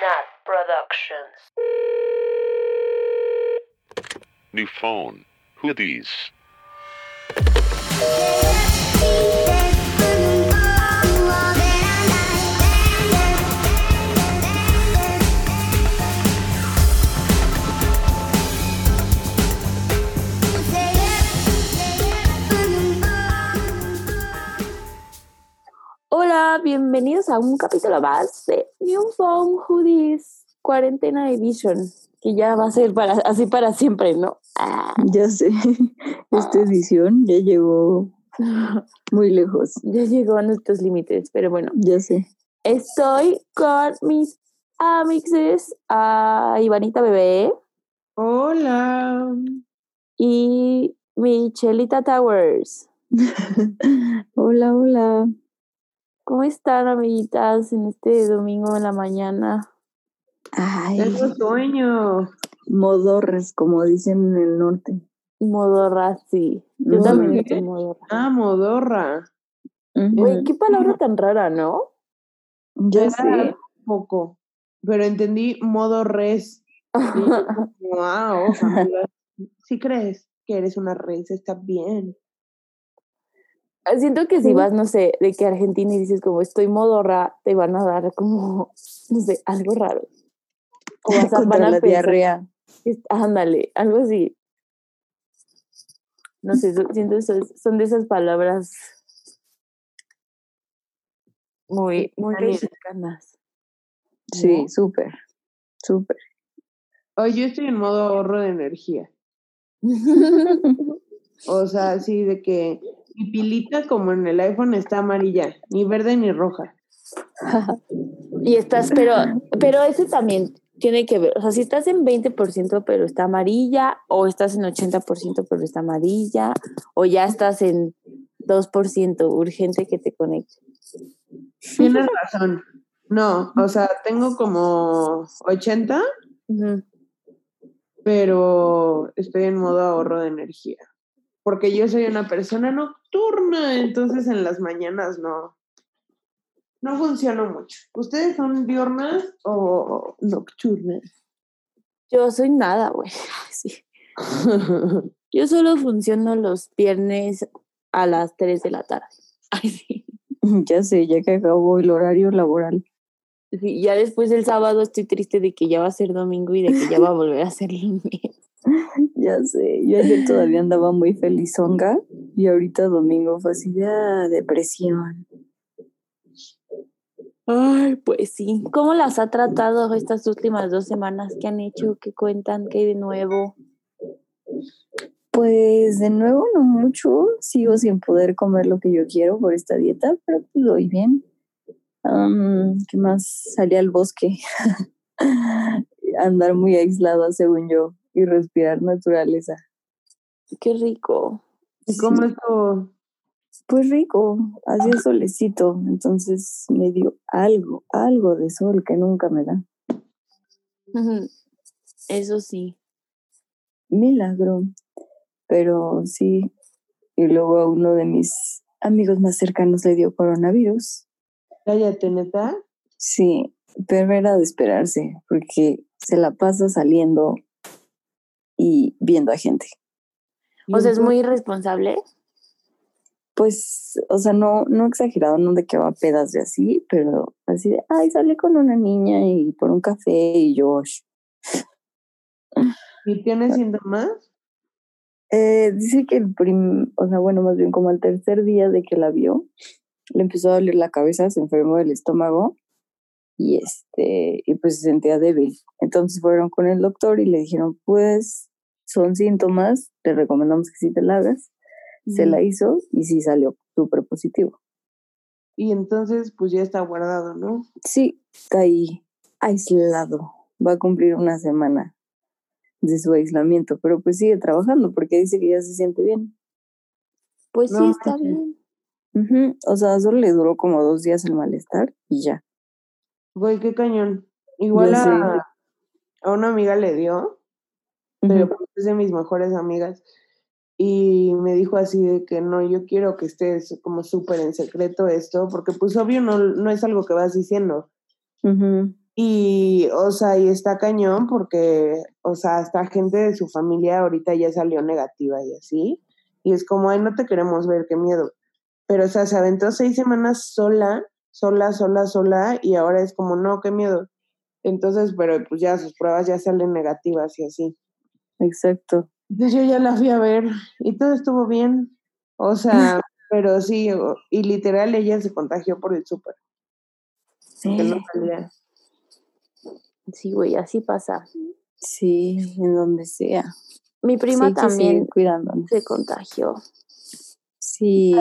Nat Productions. New phone. Who these? Bienvenidos a un capítulo más de New Phone Hoodies Cuarentena Edition, que ya va a ser para, así para siempre, ¿no? Ah, Ya sé, esta edición ya llegó muy lejos. ya llegó a nuestros límites, pero bueno, Ya sé. estoy con mis amixes, a Ivanita Bebé Hola. y Michelita Towers. hola, hola. ¿Cómo están, amiguitas, en este domingo en la mañana? Ay, Tengo sueño. modorres, como dicen en el norte. Modorra, sí. Yo Muy también bien. estoy modorra. Ah, modorra. Güey, qué palabra tan rara, ¿no? Ya sé. Poco. Pero entendí modo res. wow. Si crees que eres una res, está bien. Siento que si Sí. vas, no sé, de que Argentina y dices como estoy modorra, te van a dar como, no sé, algo raro. O vas a, van a la diarrea. Ándale, algo así. No sé, siento eso, son de esas palabras muy, muy Mexicanas. Sí, súper, súper. Hoy yo estoy en modo ahorro de energía. O sea, así de que mi pilita, como en el iPhone, está amarilla, ni verde ni roja. Y estás, pero, pero eso también tiene que ver, o sea, si estás en 20% pero está amarilla, o estás en 80% pero está amarilla, o ya estás en 2% urgente que te conecte. Tienes razón. No, o sea, tengo como 80, Ujú. pero estoy en modo ahorro de energía. Porque yo soy una persona nocturna, entonces en las mañanas no, no funciono mucho. ¿Ustedes son diurnas o nocturnas? Yo soy nada, güey. Sí. Yo solo funciono los viernes a las 3 de la tarde. Ay, sí. Ya sé, ya que acabó el horario laboral. Sí, ya después del sábado estoy triste de que ya va a ser domingo y de que ya va a volver a ser lunes. Ya sé, yo ayer todavía andaba muy felizonga y ahorita domingo fue así de ah, depresión. Ay, pues sí. ¿Cómo las ha tratado estas últimas dos semanas? ¿Qué han hecho? ¿Qué cuentan? ¿Qué hay de nuevo? Pues de nuevo no mucho, sigo sin poder comer lo que yo quiero por esta dieta, pero pues voy bien. ¿Qué más? Salí al bosque, andar muy aislada según yo y respirar naturaleza. Qué rico. ¿Y cómo Sí, estuvo? Pues rico, hacía solecito, entonces me dio algo, algo de sol que nunca me da. Eso sí. Milagro, pero sí. Y luego a uno de mis amigos más cercanos le dio coronavirus. Cállate, neta. Sí, pero era de esperarse, porque se la pasa saliendo y viendo a gente. O sea, es muy irresponsable. Pues, o sea, no, no exagerado, no de que va a pedas de así, pero así de, ay, sale con una niña y por un café y yo. ¿Y tienes síntomas? Eh, dice que el prim, o sea, bueno, más bien como al tercer día de que la vio, le empezó a doler la cabeza, se enfermó del estómago y este, y pues se sentía débil. Entonces fueron con el doctor y le dijeron, pues son síntomas, te recomendamos que sí te la hagas. Se la hizo y sí salió súper positivo. Y entonces, pues ya está guardado, ¿no? Sí, está ahí aislado. Va a cumplir una semana de su aislamiento, pero pues sigue trabajando porque dice que ya se siente bien. Pues sí, está bien. O sea, solo le duró como dos días el malestar y ya. Güey, qué cañón. Igual a, a una amiga le dio, pero pues es de mis mejores amigas. Y me dijo así de que no, yo quiero que estés como súper en secreto esto, porque pues obvio no, no es algo que vas diciendo. Y, o sea, y está cañón porque, o sea, hasta gente de su familia ahorita ya salió negativa y así. Y es como, ay, no te queremos ver, qué miedo. Pero, o sea, se aventó seis semanas sola, sola, sola, sola, y ahora es como, no, qué miedo. Entonces, pero pues ya sus pruebas ya salen negativas y así. Exacto. Entonces yo ya la fui a ver y todo estuvo bien. O sea, pero sí, y literal ella se contagió por el súper. que no salía. Sí, güey, así pasa. Sí, en donde sea. Mi prima Sí, también cuidándonos. se contagió. Sí,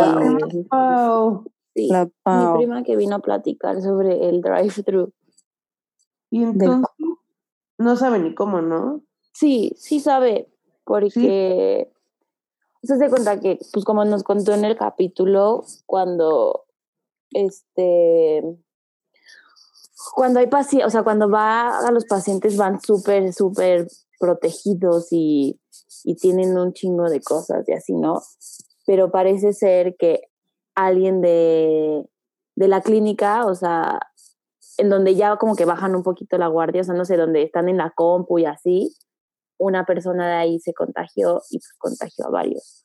Wow. Sí, la mi prima que vino a platicar sobre el drive-thru. Y entonces no sabe ni cómo, ¿no? Sí, sí sabe, porque se cuenta que, pues como nos contó en el capítulo, cuando este cuando hay pacientes, o sea, cuando va a los pacientes van súper, súper protegidos y, y tienen un chingo de cosas y así, ¿no? Pero parece ser que alguien de, de la clínica, o sea, en donde ya como que bajan un poquito la guardia, o sea, no sé, donde están en la compu y así, una persona de ahí se contagió y pues contagió a varios.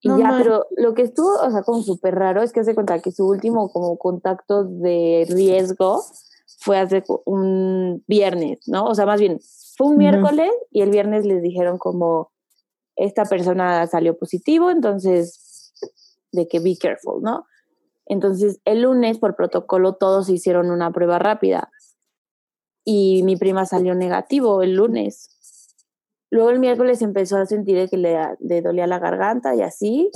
Y No ya, pero lo que estuvo, o sea, como súper raro es que se cuenta que su último como contacto de riesgo fue hace un viernes, ¿no? O sea, más bien, fue un miércoles y el viernes les dijeron como esta persona salió positivo, entonces de que be careful, ¿no? Entonces, el lunes, por protocolo, todos hicieron una prueba rápida. Y mi prima salió negativo el lunes. Luego el miércoles empezó a sentir que le, le dolía la garganta y así.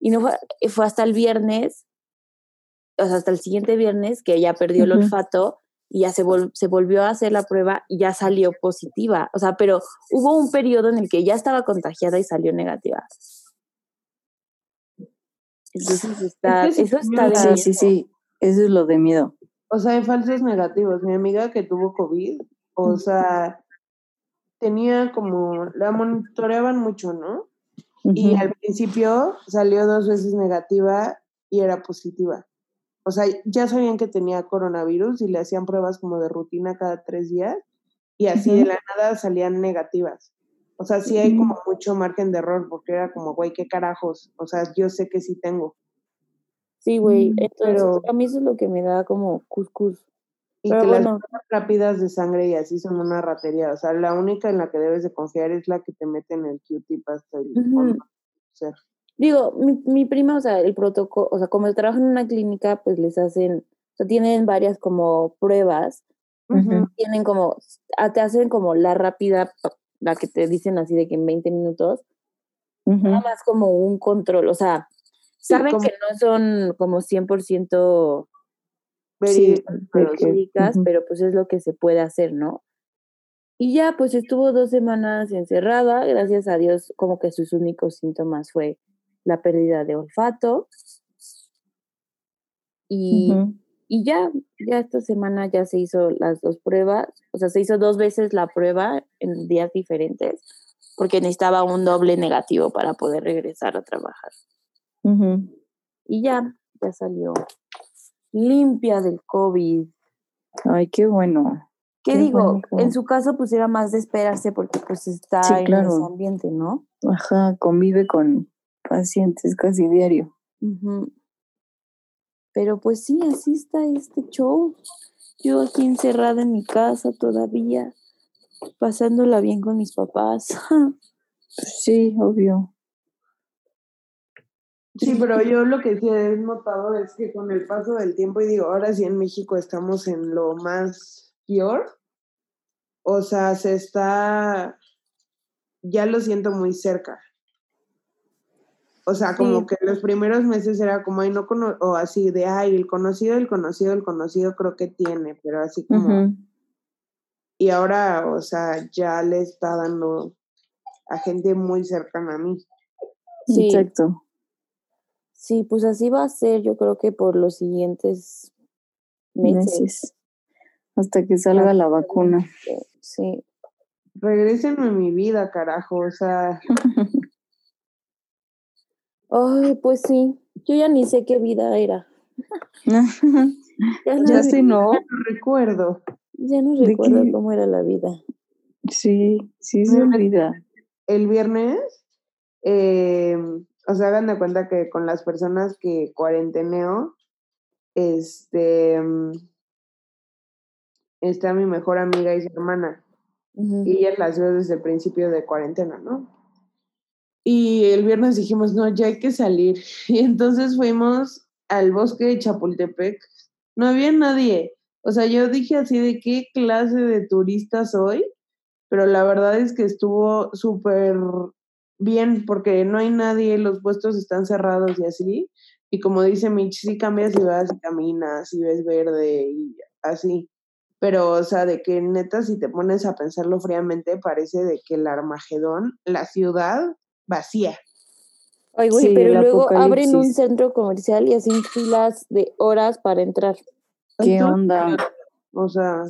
Y no fue, fue hasta el viernes, o sea, hasta el siguiente viernes, que ya perdió el olfato y ya se, vol- se volvió a hacer la prueba y ya salió positiva. O sea, pero hubo un periodo en el que ya estaba contagiada y salió negativa. Entonces está, sí eso está de. Sí, miedo. sí, sí. Eso es lo de miedo. O sea, hay falsos negativos. Mi amiga que tuvo COVID, o sea, tenía como, la monitoreaban mucho, ¿no? Y al principio salió dos veces negativa y era positiva. O sea, ya sabían que tenía coronavirus y le hacían pruebas como de rutina cada tres días y así de la nada salían negativas. O sea, sí hay como mucho margen de error porque era como, güey, qué carajos. O sea, yo sé que sí tengo. Sí, güey. Entonces, pero- a mí eso es lo que me da como cuscús. Y Pero que bueno. las rápidas de sangre y así son una ratería. O sea, la única en la que debes de confiar es la que te mete en el Q-tip hasta el Ujú. fondo. O sea, Digo, mi, mi prima, o sea, el protocolo, o sea, como trabaja en una clínica, pues les hacen, o sea, tienen varias como pruebas, Ujú. tienen como, ah, te hacen como la rápida, la que te dicen así de que en 20 minutos, Ujú. nada más como un control, o sea, saben como- que no son como 100% Sí, verídicas, ujú. pero pues es lo que se puede hacer, ¿no? Y ya, pues estuvo dos semanas encerrada, gracias a Dios, como que sus únicos síntomas fue la pérdida de olfato. Y, y ya, ya esta semana ya se hizo las dos pruebas, o sea, se hizo dos veces la prueba en días diferentes, porque necesitaba un doble negativo para poder regresar a trabajar. Ujú. Y ya, ya salió limpia del COVID. Ay, qué bueno. ¿Qué Qué digo? bueno, En su caso, pues era más de esperarse porque pues está Sí, en claro. ese ambiente, ¿no? Ajá, convive con pacientes casi diario. Pero pues sí, así está este show. Yo aquí encerrada en mi casa todavía, pasándola bien con mis papás. Sí, obvio. Sí, pero yo lo que sí he notado es que con el paso del tiempo, y digo, ahora sí en México estamos en lo más peor, o sea, se está, ya lo siento muy cerca. O sea, como Sí. que los primeros meses era como, ay, no cono o así de, ay, el conocido, el conocido, el conocido creo que tiene, pero así como, y ahora, o sea, ya le está dando a gente muy cercana a mí. Sí. Exacto. Sí, pues así va a ser, yo creo que por los siguientes meses. Meses. Hasta que salga la vacuna. Sí. Regrésenme a mi vida, carajo, o sea, Ay, pues sí, yo ya ni sé qué vida era. Ya no, Ya sé, ¿no? No recuerdo. ya no ¿De recuerdo qué? cómo era la vida. Sí, sí se olvida. El viernes, eh, o sea, hagan de cuenta que con las personas que cuarenteneo, este, mm, está mi mejor amiga y su hermana. Ujú. Y ellas las veo desde el principio de cuarentena, ¿no? Y el viernes dijimos, no, ya hay que salir. Y entonces fuimos al bosque de Chapultepec. No había nadie. O sea, yo dije así de qué clase de turista soy, pero la verdad es que estuvo súper bien porque no hay nadie, los puestos están cerrados y así. Y como dice Mitch, sí cambias y vas y caminas y ves verde y así. Pero, o sea, de que neta, si te pones a pensarlo fríamente, parece de que el Armagedón, la ciudad vacía. Ay, güey, Sí, pero luego abren un centro comercial y hacen filas de horas para entrar. ¿Qué onda? O sea,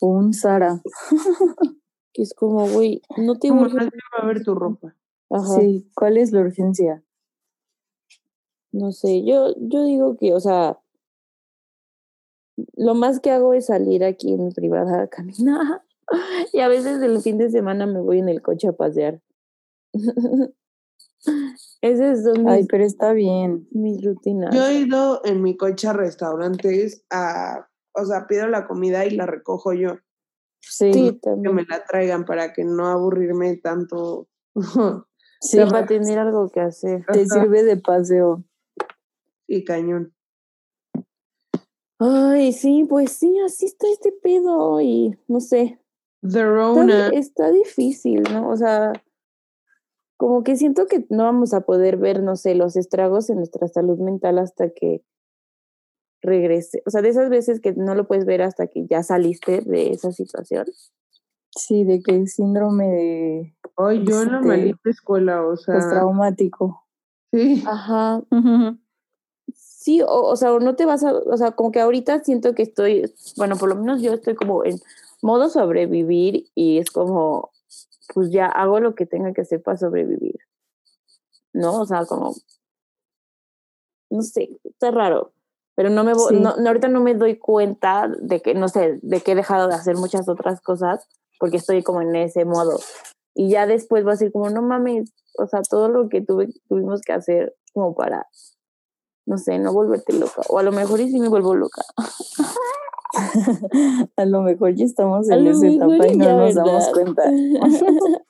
Un Sara. Que es como, güey, no te como urge. nadie va a ver tu ropa. Ajá, Sí, ¿cuál es la urgencia? no sé, yo, yo digo que, o sea, lo más que hago es salir aquí en privada a caminar. Y a veces el fin de semana me voy en el coche a pasear. Esas son mis, Ay, pero está bien. mis rutinas. Yo he ido en mi coche a restaurantes a, o sea, pido la comida y la recojo yo, Sí, sí, que también. me la traigan para que no aburrirme tanto. sí, para tener algo que hacer. te Ajá. sirve de paseo. y cañón. Ay, sí, pues sí, así está este pedo y no sé. The Rona. está difícil, ¿no? O sea, como que siento que no vamos a poder ver, no sé, los estragos en nuestra salud mental hasta que regrese. O sea, de esas veces que no lo puedes ver hasta que ya saliste de esa situación. Sí, de que el síndrome de Ay, yo en la este, maldita escuela, o sea, postraumático. sí. Ajá. Sí, o, o sea, o no te vas a, o sea, como que ahorita siento que estoy, bueno, por lo menos yo estoy como en modo sobrevivir y es como, pues ya hago lo que tenga que hacer para sobrevivir. ¿No? O sea, como, no sé, está raro. Pero no me voy, Sí. no, no, ahorita no me doy cuenta de que, no sé, de que he dejado de hacer muchas otras cosas porque estoy como en ese modo. Y ya después va a ser como, no mames, o sea, todo lo que tuve, tuvimos que hacer como para, no sé, no volverte loca. O a lo mejor y sí me vuelvo loca. A lo mejor ya estamos en esa etapa y no nos damos cuenta.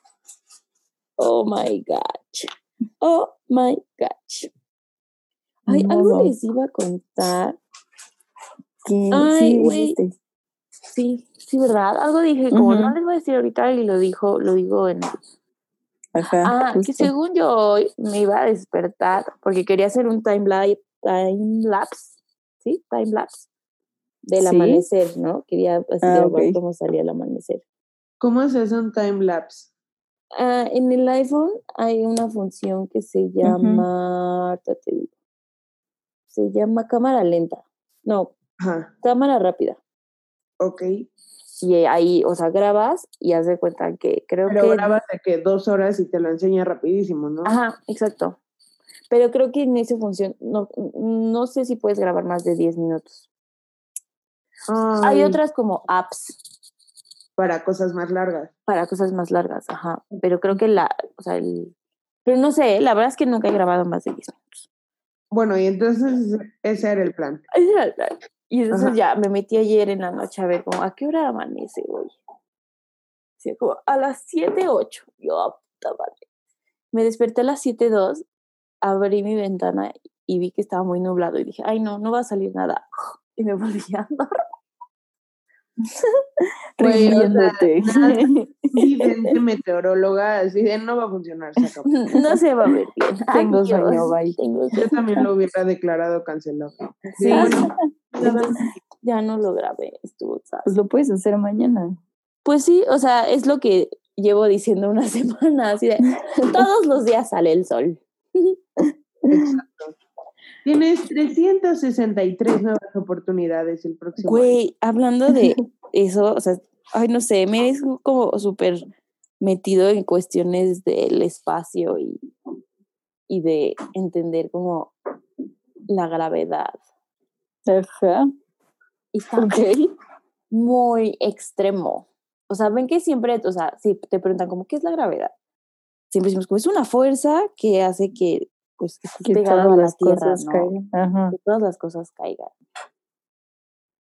oh my gosh. Oh my gosh. Ay, algo les iba a contar. ¿Qué? Ay, sí, güey. dijiste. Sí, sí, ¿verdad? Algo dije, como no les voy a decir ahorita y lo dijo, lo digo en Ajá, Ah, que según yo hoy me iba a despertar porque quería hacer un time, li- time lapse, ¿sí? Time lapse del ¿Sí? amanecer, ¿no? Quería así Ah, grabar ok. cómo salía el amanecer. ¿Cómo se hace un time lapse? Ah, en el iPhone hay una función que se llama, ahorita te digo, se llama cámara lenta, no, Ajá, cámara rápida. ok. Y ahí, o sea, grabas y haz de cuenta que creo Pero que... grabas de que dos horas y te lo enseña rapidísimo, ¿no? Ajá, exacto. Pero creo que en esa función, no, no sé si puedes grabar más de 10 minutos. Hay Ay, otras como apps Para cosas más largas. para cosas más largas, ajá. Pero creo que la, o sea, el... Pero no sé, la verdad es que nunca he grabado más de 10 minutos. Bueno, y entonces ese era el plan. Ese era el plan. Y entonces Ajá. ya me metí ayer en la noche a ver como, ¿a qué hora amanece hoy? Sí, como a las 7, 8. Yo, "Ah, puta madre. Me desperté a las 7, 2, abrí mi ventana y vi que estaba muy nublado y dije, ay no, no va a salir nada. Y me volví a andar. Güey, o sea, meteoróloga, así de no va a funcionar, se no se va a ver bien. Tengo sueño, Adiós. bye. Tengo Yo también lo hubiera declarado cancelado. Sí, Bueno, ya no lo grabé, estuvo sad. Pues lo puedes hacer mañana. Pues sí, o sea, es lo que llevo diciendo una semana, así de todos los días sale el sol. exacto. Tienes 363 nuevas oportunidades el próximo año. Güey, hablando de eso, o sea, ay, no sé, me es como súper metido en cuestiones del espacio y, y de entender como la gravedad. Ajá. Y está Ok. muy extremo. O sea, ven que siempre, o sea, si te preguntan como, ¿qué es la gravedad? Siempre decimos, como es una fuerza que hace que, pues, que pegado todas a la las tierra, cosas ¿no? Ajá. que todas las cosas caigan.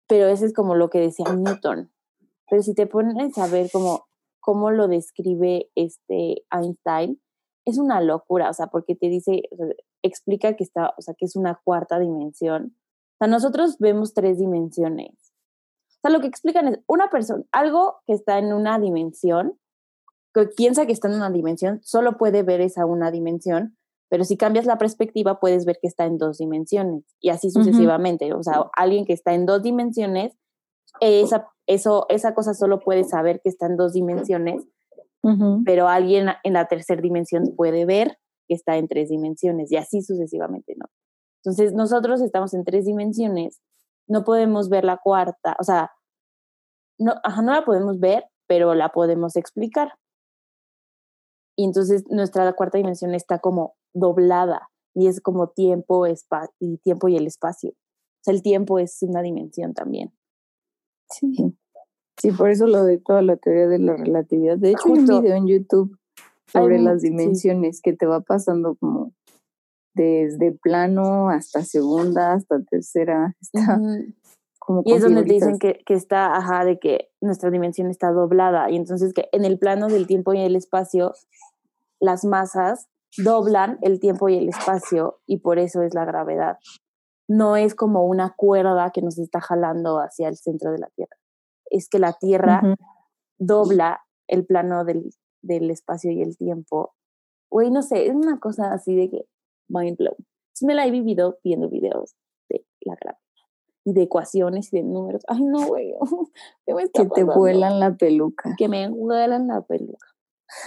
Pero ese es como lo que decía Newton. Pero si te pones a ver cómo, cómo lo describe este Einstein, es una locura, o sea, porque te dice, o sea, explica que está, o sea, que es una cuarta dimensión. O sea, nosotros vemos tres dimensiones. O sea, lo que explican es una persona, algo que está en una dimensión, que piensa que está en una dimensión, solo puede ver esa una dimensión, pero si cambias la perspectiva puedes ver que está en dos dimensiones y así sucesivamente. O sea, alguien que está en dos dimensiones, esa, eso, esa cosa solo puede saber que está en dos dimensiones, Ujú. pero alguien en la tercera dimensión puede ver que está en tres dimensiones y así sucesivamente, ¿no? Entonces, nosotros estamos en tres dimensiones, no podemos ver la cuarta, o sea, no, ajá, no la podemos ver, pero la podemos explicar. Y entonces nuestra cuarta dimensión está como doblada y es como tiempo, y tiempo y el espacio. O sea, el tiempo es una dimensión también. Sí. Sí, por eso lo de toda la teoría de la relatividad. De hecho, hay Justo. un video en YouTube Hay sobre las sí. dimensiones que te va pasando como desde plano hasta segunda, hasta tercera. Está Ujú. como Y es donde te dicen que, que está, ajá, de que nuestra dimensión está doblada. Y entonces que en el plano del tiempo y el espacio, las masas doblan el tiempo y el espacio y por eso es la gravedad. No es como una cuerda que nos está jalando hacia el centro de la Tierra. Es que la Tierra Ujú. dobla el plano del, del espacio y el tiempo. Güey, no sé, es una cosa así de que mind blown. Me la he vivido viendo videos de la gravedad y de ecuaciones y de números. Ay, no, güey. ¿qué me está Que te vuelan la peluca. Que me vuelan la peluca.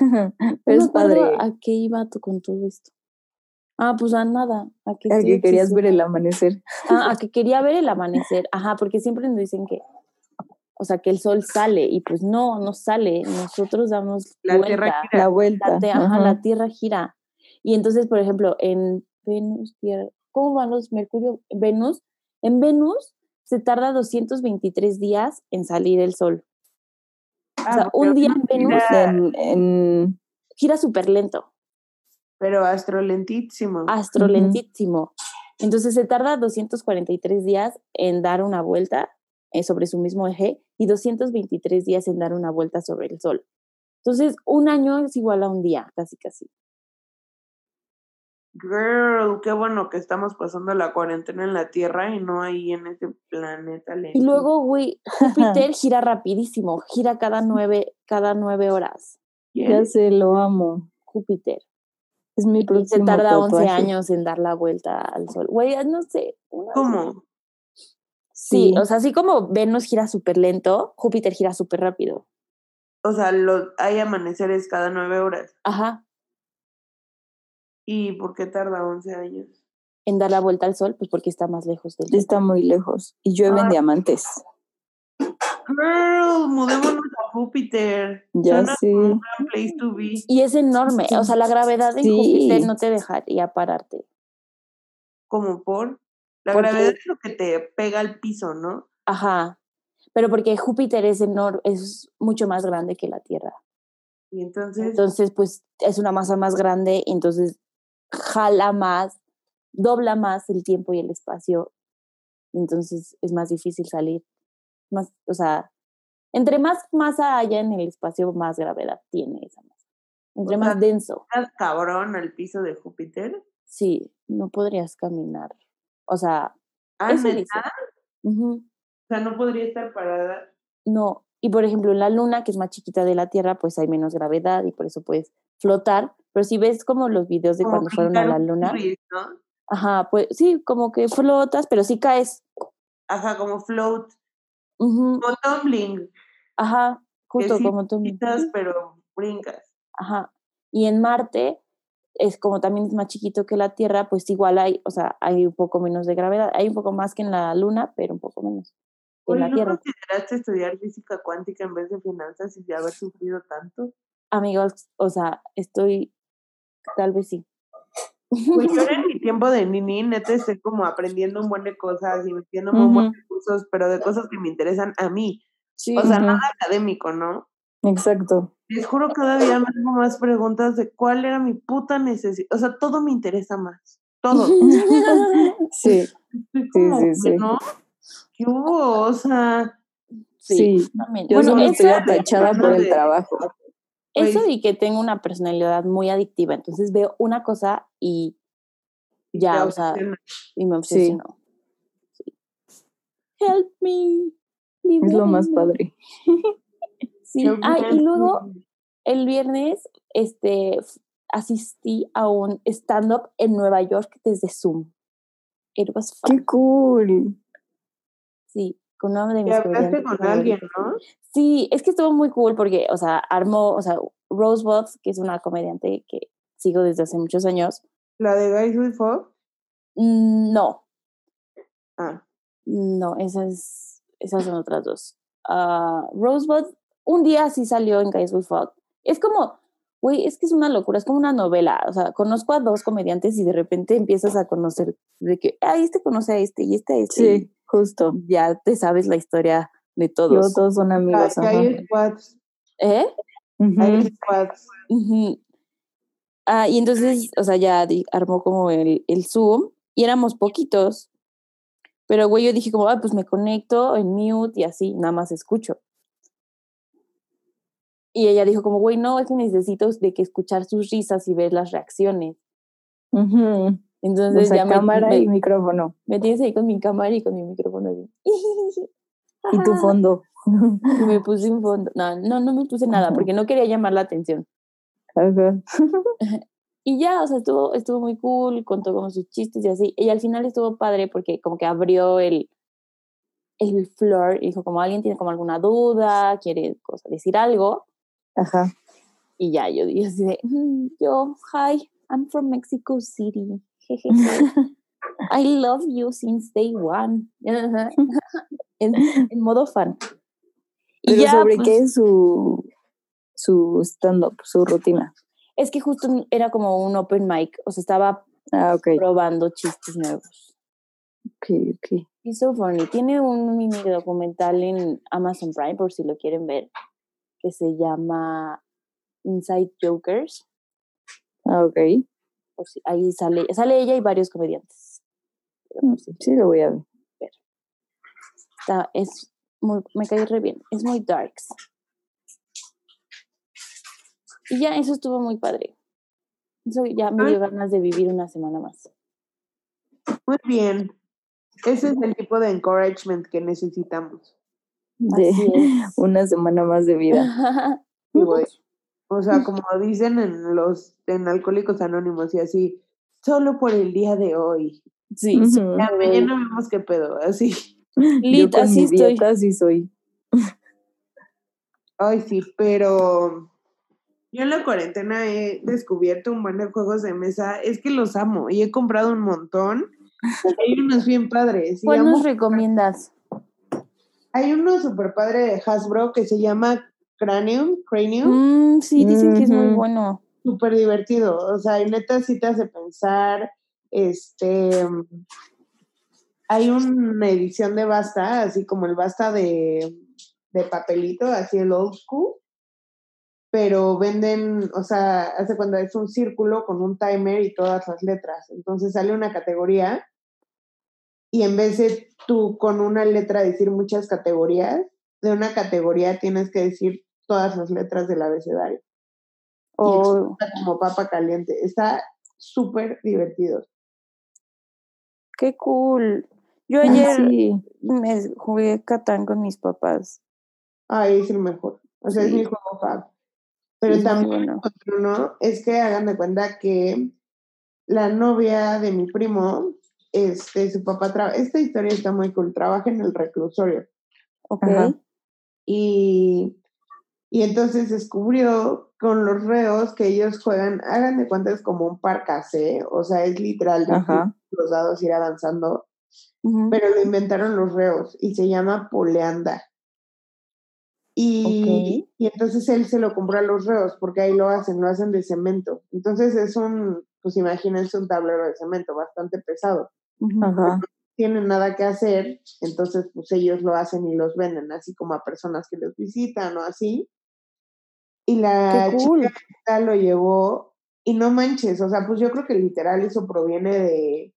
No es padre. ¿A qué iba to- con todo esto? Ah, pues a nada. A que, A que querías ver el amanecer. Ah, a que quería ver el amanecer. Ajá, porque siempre nos dicen que, o sea, que el sol sale y pues no, no sale. Nosotros damos La vuelta. Tierra gira. La La, vuelta. te- ajá. la Tierra gira. Y entonces, por ejemplo, en Venus, Tierra, ¿cómo van los Mercurio? Venus, en Venus se tarda 223 días en salir el sol. O sea, Ah, un día en Venus gira, En, en- gira súper lento, Pero astrolentísimo. astrolentísimo. Entonces se tarda 243 días en dar una vuelta eh, sobre su mismo eje y 223 días en dar una vuelta sobre el sol. Entonces, un año es igual a un día, casi, casi. Girl, qué bueno que estamos pasando la cuarentena en la Tierra y no ahí en ese planeta Y lento. luego, güey, Júpiter gira rapidísimo, gira cada nueve, cada nueve horas. ya sé, lo amo. Júpiter. Es mi Y se tarda 11 tatuaje. años en dar la vuelta al sol. Güey, no sé. ¿Cómo? Sí, o sea, así como Venus gira súper lento, Júpiter gira súper rápido. O sea, lo, hay amaneceres cada nueve horas. Ajá. ¿Y por qué tarda 11 años? En dar la vuelta al sol, pues porque está más lejos del sol. Está muy lejos. Y llueven Ah. diamantes. Girl, mudémonos a Júpiter. Ya Suena sé. como un gran place to be. Y es enorme. O sea, la gravedad en Sí. Júpiter no te dejaría pararte. Como por. La Porque- gravedad es lo que te pega al piso, ¿no? Ajá. Pero porque Júpiter es enorme, es mucho más grande que la Tierra. Y entonces, Entonces, pues es una masa más grande, y entonces jala más, dobla más el tiempo y el espacio. Entonces es más difícil salir. Más, o sea, entre más masa haya en el espacio, más gravedad tiene esa masa. Entre O más sea, denso, estás cabrón al piso de Júpiter. sí, no podrías caminar. O sea, Ah, eso. Ujú. O sea, no podría estar parada. No, y por ejemplo, en la luna, que es más chiquita de la Tierra, pues hay menos gravedad y por eso puedes flotar. Pero si ves como los videos de como cuando fueron a la un luna, ajá, pues sí, como que flotas, pero sí caes. Ajá, como float. Ujú, Como tumbling. Ajá, justo sí como tú. Quitas, pero brincas. Ajá. Y en Marte, es como también es más chiquito que la Tierra, pues igual hay, o sea, hay un poco menos de gravedad. Hay un poco más que en la Luna, pero un poco menos que en la ¿no Tierra. consideraste estudiar física cuántica en vez de finanzas y de haber sufrido tanto? Amigos, o sea, estoy, tal vez sí. Pues yo en mi tiempo de nini, neta, estoy como aprendiendo un buen de cosas y metiendo un buen de cursos, pero de cosas que me interesan a mí. Sí. O sea, nada académico, ¿no? Exacto. Les juro que cada día me hago más preguntas de cuál era mi puta necesidad. O sea, todo me interesa más. Todo. Sí, Estoy como, sí, sí. ¿no? ¿Qué hubo? O sea, sí, sí. también. Yo Bueno, solo estoy atachada por el trabajo. Eso Pues- y que tengo una personalidad muy adictiva. Entonces veo una cosa y ya, o sea, y me Sí. Sí. Help me. Es lo más padre. Sí. Ah, y luego el viernes este, asistí a un stand-up en Nueva York desde Zoom. It was fun. Qué cool. Sí, con uno de mis hablaste con alguien, ¿no? Sí, es que estuvo muy cool porque, o sea, armó, o sea, Rosebud, que es una comediante que sigo desde hace muchos años. La de Guys with Fog. Mm, No, Ah, no, esas, esas son otras dos. Ah, Rosebud, un día sí salió en Guys Will Fuck. Es como, güey, es que es una locura, es como una novela. O sea, conozco a dos comediantes y de repente empiezas a conocer de que, ah, este conoce a este y este a este. Sí, justo. Ya te sabes la historia de Yo todos. todos son amigos. ajá. hay squads. ¿Eh? Hay squads. Ah, y entonces, o sea, ya armó como el, el Zoom y éramos poquitos. Pero, güey, yo dije como, ah, pues me conecto en mute y así, nada más escucho. Y ella dijo como, güey, no, es que necesito de que escuchar sus risas y ver las reacciones. Entonces O sea, ya me, cámara me, y micrófono. me tienes ahí con mi cámara y con mi micrófono. así. Y tu fondo. Y me puse un fondo. No, no, no me puse nada porque no quería llamar la atención. Ajá. Y ya, o sea, estuvo, estuvo muy cool, contó como sus chistes y así. Y al final estuvo padre porque como que abrió el, el floor y dijo como alguien tiene como alguna duda, quiere cosa, decir algo. Ajá. Y ya, yo dije así de, "Mm, yo, hi, I'm from Mexico City. I love you since day one. En, en modo fan. Y ya, sobre pues, qué es su, su stand-up, su rutina. Es que justo era como un open mic, o sea, estaba Ah, probando chistes nuevos. Ok, ok. It's so funny. Tiene un mini documental en Amazon Prime, por si lo quieren ver, que se llama Inside Jokers. Ah, ok. Por si, ahí sale, sale ella y varios comediantes. Si Sí, lo voy a ver. está, es muy, me cae re bien. Es muy darks. Y ya, eso estuvo muy padre. Eso ya me dio ganas de vivir una semana más. Muy bien. Ese es el tipo de encouragement que necesitamos. De una semana más de vida. Sí, güey. O sea, como dicen en los en Alcohólicos Anónimos y así, solo por el día de hoy. sí, Ujú. Ya Pero- mañana vemos qué pedo, así. Lit, así estoy. dieta sí soy. Ay, sí, pero yo en la cuarentena he descubierto un buen de juegos de mesa. Es que los amo y he comprado un montón. Hay unos bien padres. ¿Cuál nos recomiendas? Hay uno super padre de Hasbro que se llama Cranium, Cranium. Mm, sí, dicen que es muy bueno. súper divertido. O sea, y neta sí te hace pensar. Este. Hay una edición de Basta, así como el Basta de, de papelito, así el old school. Pero venden, o sea, hace cuando es un círculo con un timer y todas las letras. Entonces sale una categoría y en vez de tú con una letra decir muchas categorías, de una categoría tienes que decir todas las letras del abecedario y Oh, como papa caliente. Está súper divertido. qué cool. Yo ayer sí. me jugué Catán con mis papás. Ay, es el mejor. O sea, es mi juego fab. Pero también bueno. encontré uno, es que hagan de cuenta que la novia de mi primo, este, su papá trabaja, esta historia está muy cool, trabaja en el reclusorio. Ok. Ajá. Y, y entonces descubrió con los reos que ellos juegan, hagan de cuenta es como un parcasé, o sea, es literal Ajá. los dados ir avanzando. Pero lo inventaron los reos y se llama Poleanda. Y, y entonces él se lo compró a los reos porque ahí lo hacen, lo hacen de cemento. Entonces es un, pues imagínense un tablero de cemento bastante pesado. Ajá. Tienen nada que hacer, entonces pues ellos lo hacen y los venden así como a personas que los visitan o así. Y la cool. chica lo llevó y no manches, o sea, pues yo creo que literal eso proviene de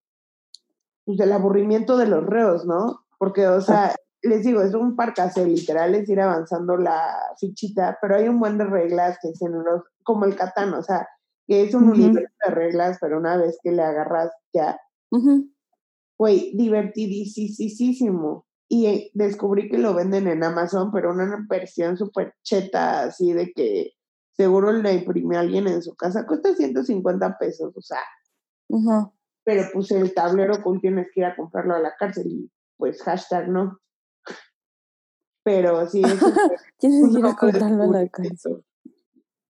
pues del aburrimiento de los reos, ¿no? Porque, o sea, les digo, es un parcase, literal, es ir avanzando la fichita, pero hay un buen de reglas que se los, como el catán, o sea, que es un Ujú. universo de reglas, pero una vez que le agarras ya, güey, divertidísimo. Y eh, descubrí que lo venden en Amazon, pero una versión súper cheta, así de que seguro la imprimió alguien en su casa, cuesta 150 pesos, o sea, pero pues el tablero cool tienes que ir a comprarlo a la cárcel y pues hashtag no. Pero sí, Tienes que ir a contarlo a la cárcel.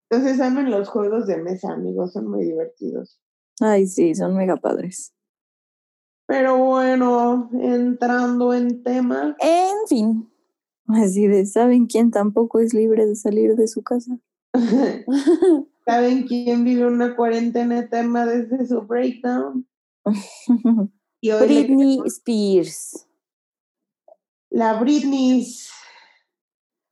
Entonces amen los juegos de mesa, amigos, son muy divertidos. Ay, sí, son mega padres. Pero bueno, entrando en tema, En fin. Así de, ¿saben quién tampoco es libre de salir de su casa? ¿saben quién vive una cuarentena eterna desde su breakdown? Y hoy Britney Spears. la Britney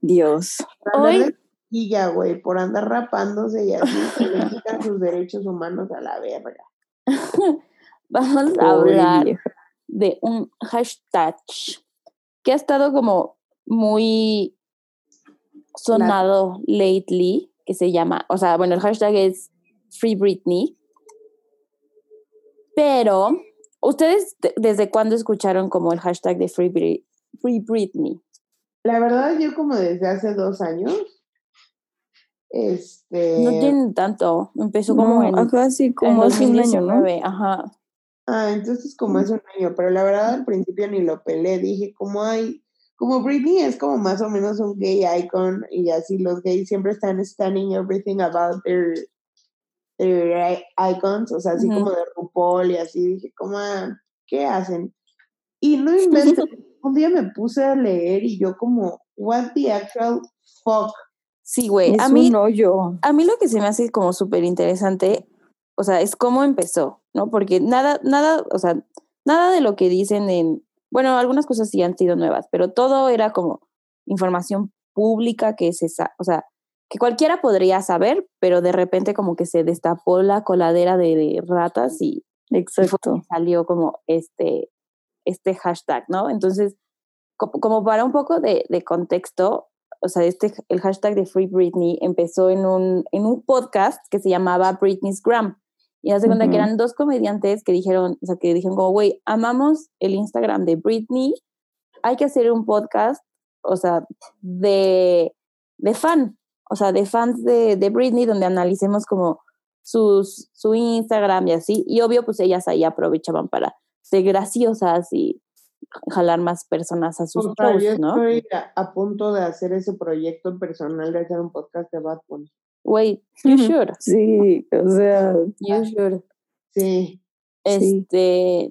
Dios. Hoy- de chiquilla, güey, por andar rapándose y así se le quitan sus derechos humanos a la verga. Vamos a hablar vieja. de un hashtag que ha estado como muy sonado lately, que se llama, o sea, bueno, el hashtag es Free Britney. Pero, ¿ustedes de- desde cuándo escucharon como el hashtag de Free, Bri- Free Britney? La verdad, yo como desde hace dos años, este... No tienen tanto, empezó como No, en, ajá, sí, en como un año, ¿no? 2019, ajá. Ah, entonces como hace un año, pero la verdad al principio ni lo pelé, dije como hay, como Britney es como más o menos un gay icon y así los gays siempre están standing everything about their, their icons, o sea, así como de RuPaul y así, dije como, ah, ¿qué hacen? Y no inventes, un día me puse a leer y yo como, what the actual fuck, Sí, güey, Es a mí, un hoyo. a mí lo que se me hace como súper interesante, o sea, es cómo empezó, ¿no? Porque nada, nada, o sea, nada de lo que dicen en, bueno, algunas cosas sí han sido nuevas, pero todo era como información pública que se, sa- o sea, que cualquiera podría saber, pero de repente como que se destapó la coladera de, de ratas y, Exacto. salió como este, este hashtag, ¿no? Entonces, co- como, para un poco de, de contexto, o sea, este, el hashtag de Free Britney empezó en un, en un podcast que se llamaba Britney's Gram. Y hace cuenta que eran dos comediantes que dijeron, o sea, que dijeron como, güey, amamos el Instagram de Britney, hay que hacer un podcast, o sea, de, de fan, o sea, de fans de, de Britney, donde analicemos como sus, su Instagram y así. Y obvio, pues ellas ahí aprovechaban para ser graciosas y jalar más personas a sus yo shows, ¿no? estoy a, a punto de hacer ese proyecto personal de hacer un podcast de Bad Bunny. Wait, you should, Sí, o sea, you should. Sí, Sí. Este,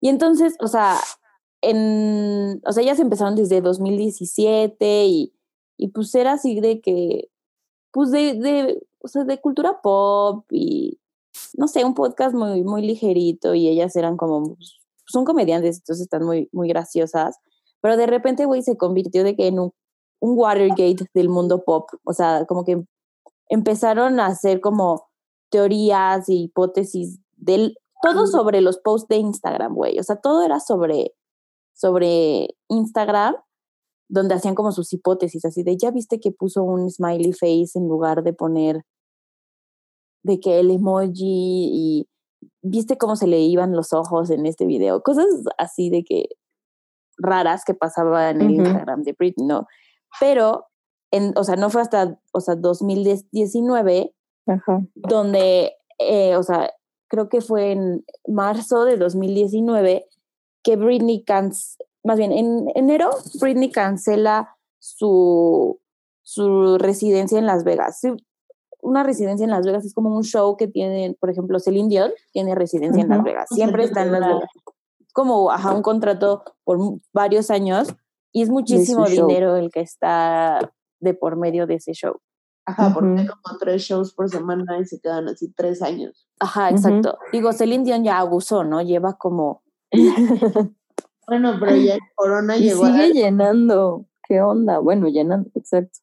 y entonces, o sea, en, o sea, ellas empezaron desde 2017 y, y pues era así de que, pues de, de, o sea, de cultura pop y, no sé, un podcast muy, muy ligerito y ellas eran como, pues, son comediantes, entonces están muy, muy graciosas, pero de repente, güey, se convirtió de que en un, un Watergate del mundo pop, o sea, como que empezaron a hacer como teorías y hipótesis del todo sobre los posts de Instagram, güey. O sea, todo era sobre, sobre Instagram, donde hacían como sus hipótesis, así de, ya viste que puso un smiley face en lugar de poner de que el emoji y viste cómo se le iban los ojos en este video. Cosas así de que raras que pasaban en el. Instagram de Britney, ¿no? Pero, en, o sea, no fue hasta, o sea, 2019 Ajá. donde, eh, o sea, creo que fue en marzo de 2019 que Britney, canc- más bien en enero, Britney cancela su, su residencia en Las Vegas. Una residencia en Las Vegas es como un show que tiene, por ejemplo, Celine Dion tiene residencia en Las. Vegas, siempre está en Las Vegas. Como, ajá, un contrato por varios años y es muchísimo show. dinero el que está de por medio de ese show. Ajá, porque hay Ujú. como tres shows por semana y se quedan así tres años. Ajá, exacto. Digo, Celine Dion ya abusó, ¿no? Lleva como... Bueno, pero ya el Corona y llegó sigue a... llenando. ¿Qué onda? Bueno, llenando, exacto.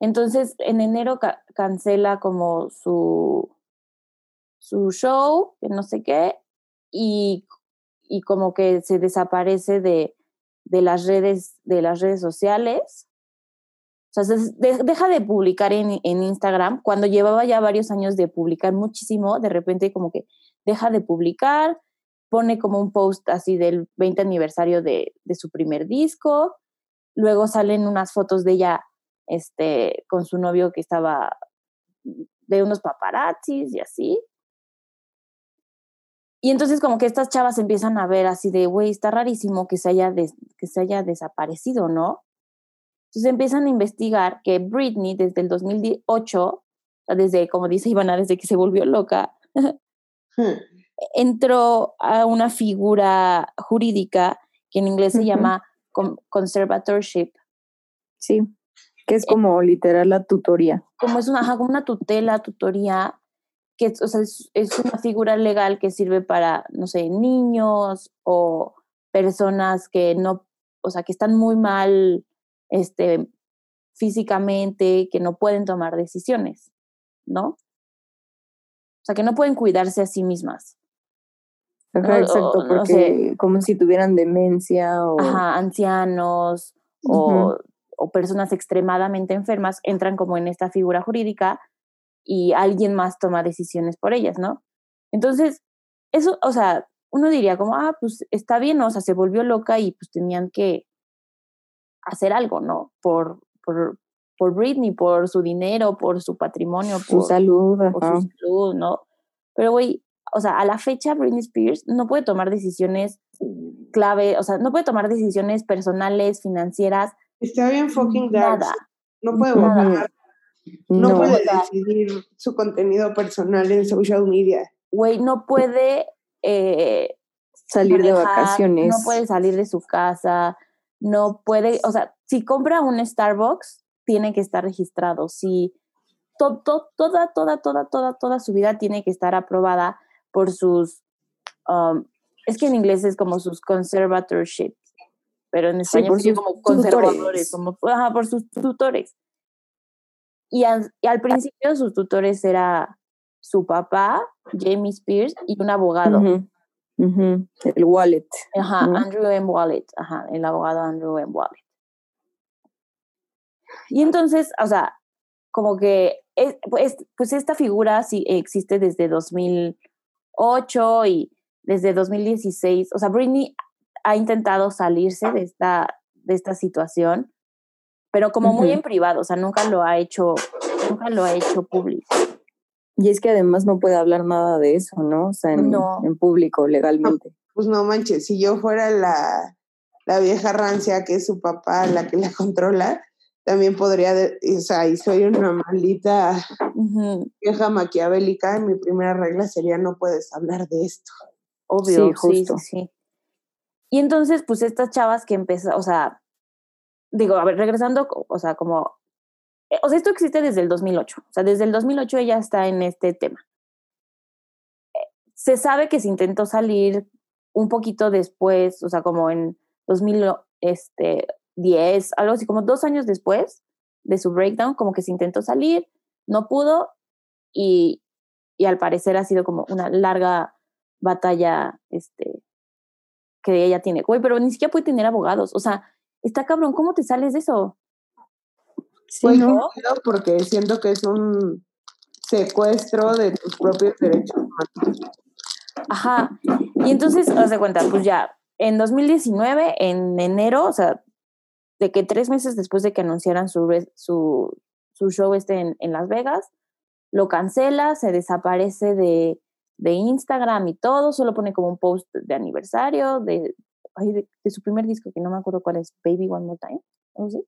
Entonces, en enero ca- cancela como su, su show, que no sé qué, y, y como que se desaparece de, de las redes, de las redes sociales. O sea, se de- deja de publicar en, en Instagram. Cuando llevaba ya varios años de publicar muchísimo, de repente como que deja de publicar, pone como un post así del 20 aniversario de, de su primer disco. Luego salen unas fotos de ella este, con su novio que estaba de unos paparazzis y así. Y entonces como que estas chavas empiezan a ver así de, güey, está rarísimo que se, haya des- que se haya desaparecido, ¿no? Entonces empiezan a investigar que Britney desde el 2008, o sea, desde, como dice Ivana, desde que se volvió loca, entró a una figura jurídica que en inglés se llama con- conservatorship, Sí, que es como literal la tutoría. como es una, como una tutela, tutoría, que es, o sea, es, es una figura legal que sirve para, no sé, niños o personas que no, o sea, que están muy mal este, físicamente, que no pueden tomar decisiones, ¿no? O sea, que no pueden cuidarse a sí mismas. Ajá, exacto, o- no porque como si tuvieran demencia o... Ajá, ancianos o, o personas extremadamente enfermas entran como en esta figura jurídica y alguien más toma decisiones por ellas, ¿no? Entonces, eso, o sea, uno diría como, ah, pues está bien, o sea, se volvió loca y pues tenían que hacer algo, ¿no? Por, por, por Britney, por su dinero, por su patrimonio, su por, salud, por ajá. su salud, ¿no? Pero, güey, o sea, a la fecha Britney Spears no puede tomar decisiones clave, o sea, no puede tomar decisiones personales, financieras, Está bien fucking dark. nada. No puede Nada. votar. No, No, puede decidir su contenido personal en social media. Güey, no puede eh, salir de vacaciones. No puede salir de su casa, no puede, o sea, si compra un Starbucks, tiene que estar registrado. Si to- to- toda, toda, toda, toda, toda su vida tiene que estar aprobada por sus, um, es que en inglés es como sus conservatorships, pero en Sí, español por sus como conservadores, tutores. como, ajá, por sus tutores. Y, al- y al principio sus tutores era su papá, Jamie Spears, y un abogado. El wallet. Ajá, ¿no? Andrew M. Wallet, ajá, el abogado Andrew M. Wallet. Y entonces, o sea, como que es, pues, pues esta figura sí existe desde 2008 y desde 2016. O sea, Britney ha intentado salirse de esta, de esta situación, pero como muy Ujú. en privado, o sea, nunca lo ha hecho, nunca lo ha hecho público. Y es que además no puede hablar nada de eso, ¿no? O sea, en, No. en público, legalmente. Pues no manches, si yo fuera la, la vieja rancia que es su papá la que la controla, también podría, de- o sea, y soy una maldita vieja maquiavélica, mi primera regla sería no puedes hablar de esto. Obvio, sí, sí, justo. sí. Y entonces, pues estas chavas que empezaron, o sea, digo, a ver, regresando, o sea, como, eh, o sea, esto existe desde el 2008, o sea, desde el 2008 ella está en este tema. Se sabe que se intentó salir un poquito después, o sea, como en 2010, algo así, como dos años después de su breakdown, como que se intentó salir, no pudo y, y al parecer ha sido como una larga batalla este, que ella tiene. Güey, pero ni siquiera puede tener abogados. O sea, está cabrón, ¿cómo te sales de eso? Sí, Pues ¿no? no creo, porque siento que es un secuestro de tus propios derechos humanos. Ajá. Y entonces, haz de cuenta, pues ya, en 2019, en enero, o sea, de que tres meses después de que anunciaran su, su, su show este en, en Las Vegas, lo cancela, se desaparece de, de Instagram y todo, solo pone como un post de aniversario de, ay, de, de su primer disco, que no me acuerdo cuál es, Baby One More Time, ¿o sí?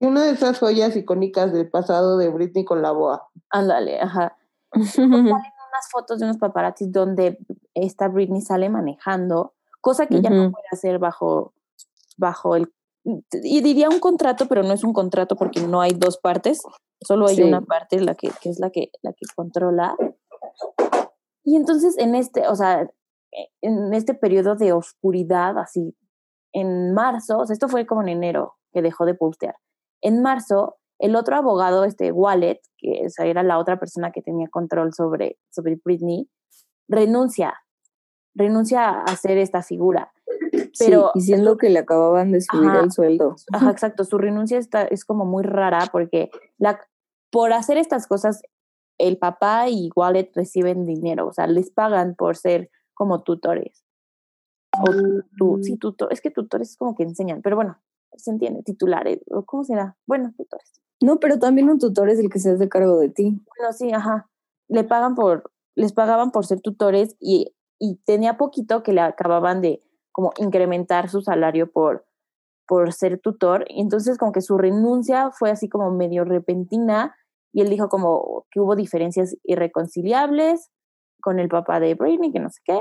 Y una de esas joyas icónicas del pasado de Britney con la boa. Ándale, ajá. unas fotos de unos paparazzis donde esta Britney sale manejando, cosa que ella no Ujú. puede hacer bajo, bajo el, y diría un contrato, pero no es un contrato porque no hay dos partes, solo hay Sí. una parte la que, que es la que, la que controla. Y entonces en este, o sea, en este periodo de oscuridad, así, en marzo, o sea, esto fue como en enero que dejó de postear. En marzo, el otro abogado, este Wallet, que esa era la otra persona que tenía control sobre, sobre Britney, renuncia, renuncia a ser esta figura. Pero sí, diciendo que le acababan de subir Ajá. el sueldo. Ajá, exacto. Su renuncia está, es como muy rara porque la, por hacer estas cosas, el papá y Wallet reciben dinero, o sea, les pagan por ser como tutores. O tu, sí, tutor, es que tutores es como que enseñan, pero bueno, se entiende, titulares, o cómo será, bueno, tutores. No, pero también un tutor es el que se hace cargo de ti. Bueno, sí, ajá. Le pagan por, les pagaban por ser tutores y, y tenía poquito que le acababan de como incrementar su salario por, por ser tutor. Y entonces como que su renuncia fue así como medio repentina y él dijo como que hubo diferencias irreconciliables con el papá de Britney, que no sé qué.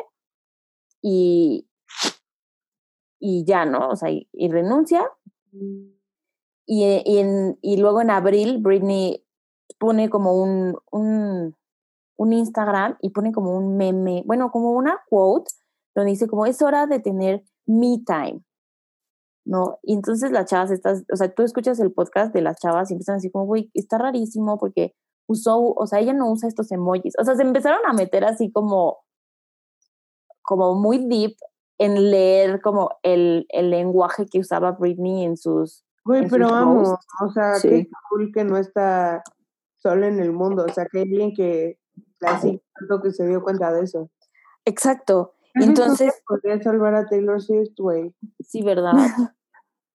Y, y ya, ¿no? O sea, y, y renuncia. Y, y, en- y luego en abril Britney pone como un, un, un Instagram y pone como un meme, bueno, como una quote donde dice como es hora de tener me time, ¿no? Y entonces las chavas estas, o sea, tú escuchas el podcast de las chavas y empiezan así como, güey, está rarísimo porque usó, o sea, ella no usa estos emojis, o sea, se empezaron a meter así como, como muy deep en leer como el, el lenguaje que usaba Britney en sus Güey, en pero sus vamos, posts. o sea, Sí. qué cool que no está sola en el mundo, o sea, que hay alguien que la sigue tanto que se dio cuenta de eso. Exacto. Entonces, podría salvar a Taylor Swift, güey. sí, ¿verdad?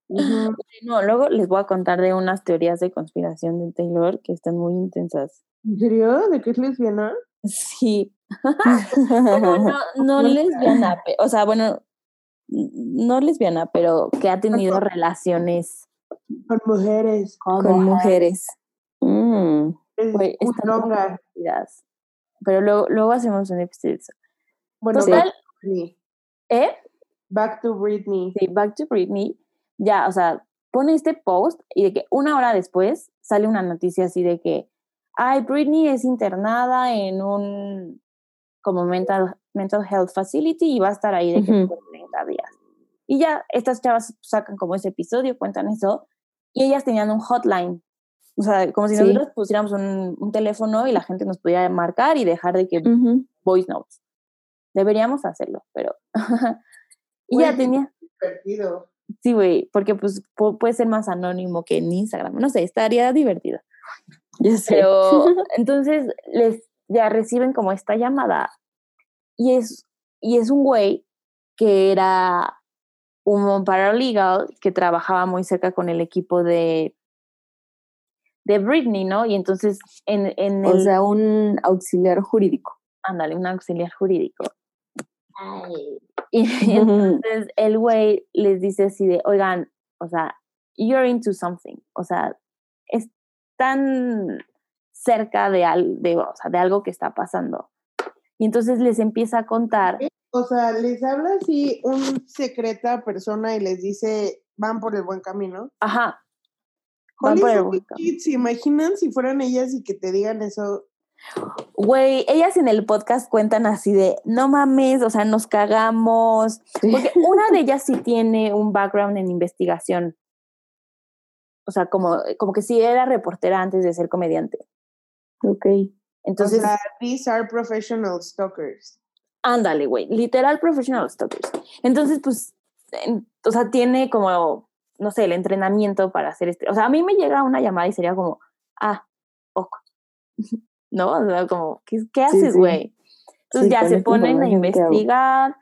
No, luego les voy a contar de unas teorías de conspiración de Taylor que están muy intensas. ¿En serio? ¿De qué es lesbiana? Sí. Bueno, no, no lesbiana, o sea, bueno, no lesbiana, pero que ha tenido relaciones Con mujeres. con, Con mujeres. Mm. Es están divertidas. Pero luego, luego hacemos un episodio. Bueno, Total, Britney. ¿eh? Back to Britney. Sí, Back to Britney, ya, o sea, pone este post y de que una hora después sale una noticia así de que, ay, Britney es internada en un como mental, mental health facility y va a estar ahí de que por 30 días. Y ya estas chavas sacan como ese episodio, cuentan eso, y ellas tenían un hotline. O sea, como si Sí. nosotros pusiéramos un, un teléfono y la gente nos pudiera marcar y dejar de que voice notes. Deberíamos hacerlo, pero... y ya tenía... divertido. Sí, güey, porque pues pu- puede ser más anónimo que en Instagram. No sé, estaría divertido. Ya sé. Pero entonces les ya reciben como esta llamada y es, y es un güey que era un paralegal que trabajaba muy cerca con el equipo de, de Britney, ¿no? Y entonces en, en o el, sea, un auxiliar jurídico. ándale, un auxiliar jurídico. Y, y entonces el güey les dice así de, oigan, o sea, you're into something, o sea, están cerca de, al, de, o sea, de algo que está pasando. Y entonces les empieza a contar, O sea, les habla así un secreta persona y les dice, van por el buen camino. ajá, van por el buen camino. ¿Se imaginan si fueran ellas y que te digan eso? Güey, ellas en el podcast cuentan así de, no mames, o sea, nos cagamos. Porque una de ellas sí tiene un background en investigación. O sea, como, como que sí era reportera antes de ser comediante. Ok. Entonces, o sea, these are professional stalkers. ándale, güey, literal professional stalkers. Entonces, pues, en- o sea, tiene como, no sé, el entrenamiento para hacer este. O sea, a mí me llega una llamada y sería como, ah, ok. ¿No? O sea, como, ¿qué, haces, sí. güey? Entonces ya se esta ponen a investigar,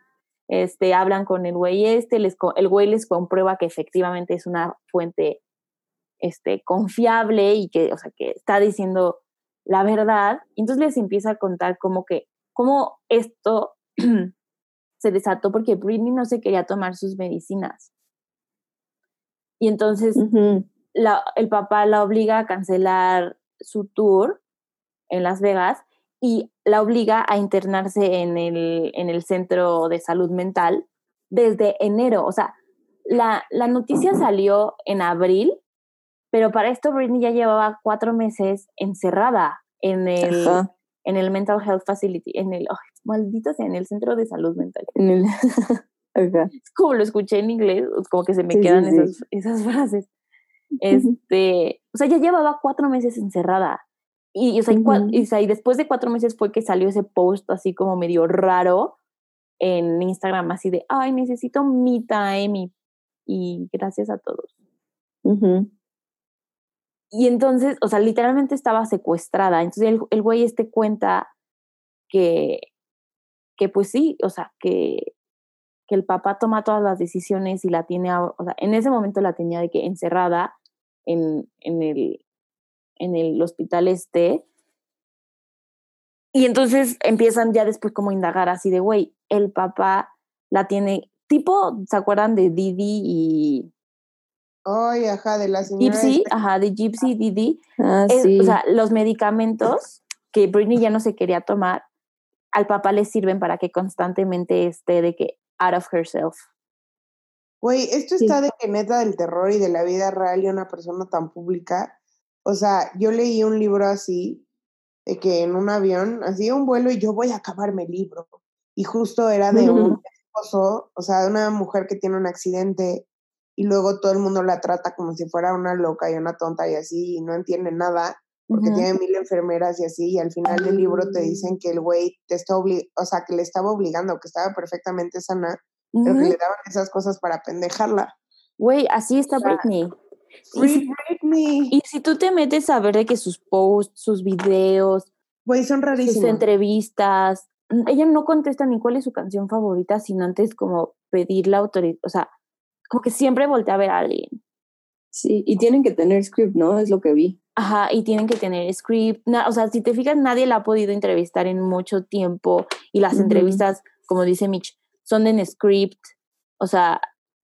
este, hablan con el güey este, les, el güey les comprueba que efectivamente es una fuente este, confiable y que, o sea, que está diciendo la verdad. Y entonces les empieza a contar cómo que, cómo esto se desató porque Britney no se quería tomar sus medicinas. Y entonces la- el papá la obliga a cancelar su tour en Las Vegas y la obliga a internarse en el, en el centro de salud mental desde enero. O sea, la, la noticia salió en abril, pero para esto Britney ya llevaba cuatro meses encerrada en el, Ajá. en el Mental Health Facility, en el, ay, maldito sea, en el Centro de Salud Mental. En el- Ajá. Como lo escuché en inglés, como que se me Sí, sí, quedan sí. Esas, esas frases. Este, o sea, ya llevaba cuatro meses encerrada. Y, o sea, y cua- Ujú. y, o sea, y después de cuatro meses fue que salió ese post así como medio raro en Instagram, así de, ay, necesito me time y, y gracias a todos. Y entonces, o sea, literalmente estaba secuestrada. Entonces el, el güey este cuenta que, que pues sí, o sea, que, que el papá toma todas las decisiones y la tiene, o sea, en ese momento la tenía de que encerrada en, en, el, en el hospital este. Y entonces empiezan ya después como a indagar así de, güey, el papá la tiene, tipo, ¿se acuerdan de Didi y Ay, ajá, de la señora. Gypsy? esta. Ajá, de Gypsy Didi. Ah, Es- sí. O sea, los medicamentos que Britney ya no se quería tomar, al papá le sirven para que constantemente esté de que out of herself. Güey, esto Sí. está de que neta del terror y de la vida real y una persona tan pública. O sea, yo leí un libro así, de que en un avión, hacía un vuelo y yo voy a acabarme el libro. Y justo era de un esposo, o sea, de una mujer que tiene un accidente y luego todo el mundo la trata como si fuera una loca y una tonta y así, y no entiende nada, porque tiene mil enfermeras y así, y al final del libro te dicen que el güey te está obli o sea, que le estaba obligando, que estaba perfectamente sana, pero que le daban esas cosas para pendejarla. Güey, así está O sea, Britney. Y si, y si tú te metes a ver de que sus posts, sus videos, Güey, son sus rarísimos. entrevistas, n- ella no contesta ni cuál es su canción favorita, sino antes como pedir la autoridad, o sea, como que siempre voltea a ver a alguien. Sí, y tienen que tener script, ¿no? Es lo que vi. Ajá, y tienen que tener script. na- o sea, si te fijas, nadie la ha podido entrevistar en mucho tiempo y las Ujú. entrevistas, como dice Mitch, son en script. O sea,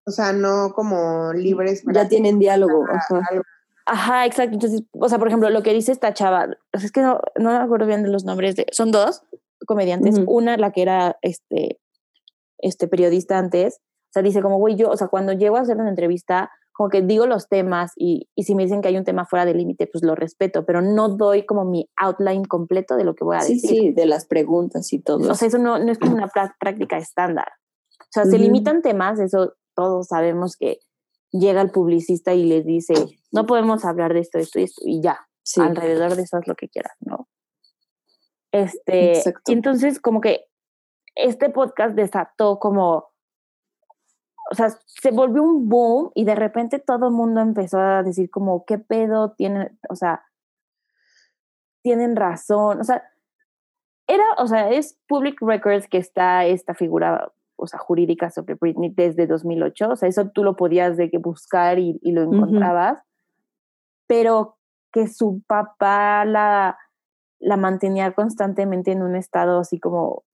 O sea, no como libres para Ya tienen diálogo. Ajá. algo. ajá, exacto. Entonces, o sea, por ejemplo, lo que dice esta chava, es que no, no me acuerdo bien de los nombres de, son dos comediantes. Una, la que era este, este periodista antes, o sea, dice como, güey, yo, o sea, cuando llego a hacer una entrevista, como que digo los temas y, y si me dicen que hay un tema fuera del límite, pues lo respeto, pero no doy como mi outline completo de lo que voy a Sí, decir. sí, de las preguntas y todo. O sea, eso no, no es como una prá- práctica estándar. O sea, se limitan temas, eso todos sabemos que llega el publicista y les dice, no podemos hablar de esto, esto y esto, y ya, sí. alrededor de eso es lo que quieras, ¿no? Este, Exacto. y entonces como que este podcast desató como, o sea, se volvió un boom y de repente todo el mundo empezó a decir como, ¿qué pedo tienen? O sea, tienen razón, o sea, era, o sea, es Public Records que está esta figura, o sea, jurídica sobre Britney desde 2008, o sea, eso tú lo podías de que buscar y, y lo encontrabas, pero que su papá la, la mantenía constantemente en un estado así como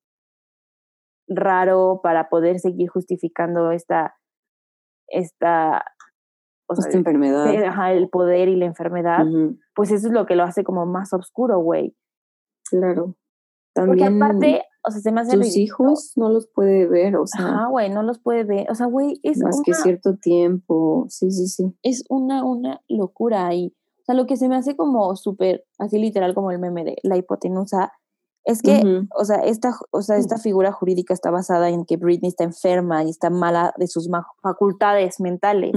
raro para poder seguir justificando esta, esta, o sea, Esta enfermedad. eh, ajá, el poder y la enfermedad, pues eso es lo que lo hace como más oscuro, güey. Claro. Porque También aparte, o sea, se me hace tus ridículo. hijos no los puede ver, o sea, Ajá, güey, no los puede ver. O sea, güey, es más que cierto tiempo. Sí, sí, sí. es una, una locura. Y, o sea, lo que se me hace como súper, así literal como el meme de la hipotenusa, es que, o sea, esta, o sea, esta figura jurídica está basada en que Britney está enferma y está mala de sus facultades mentales.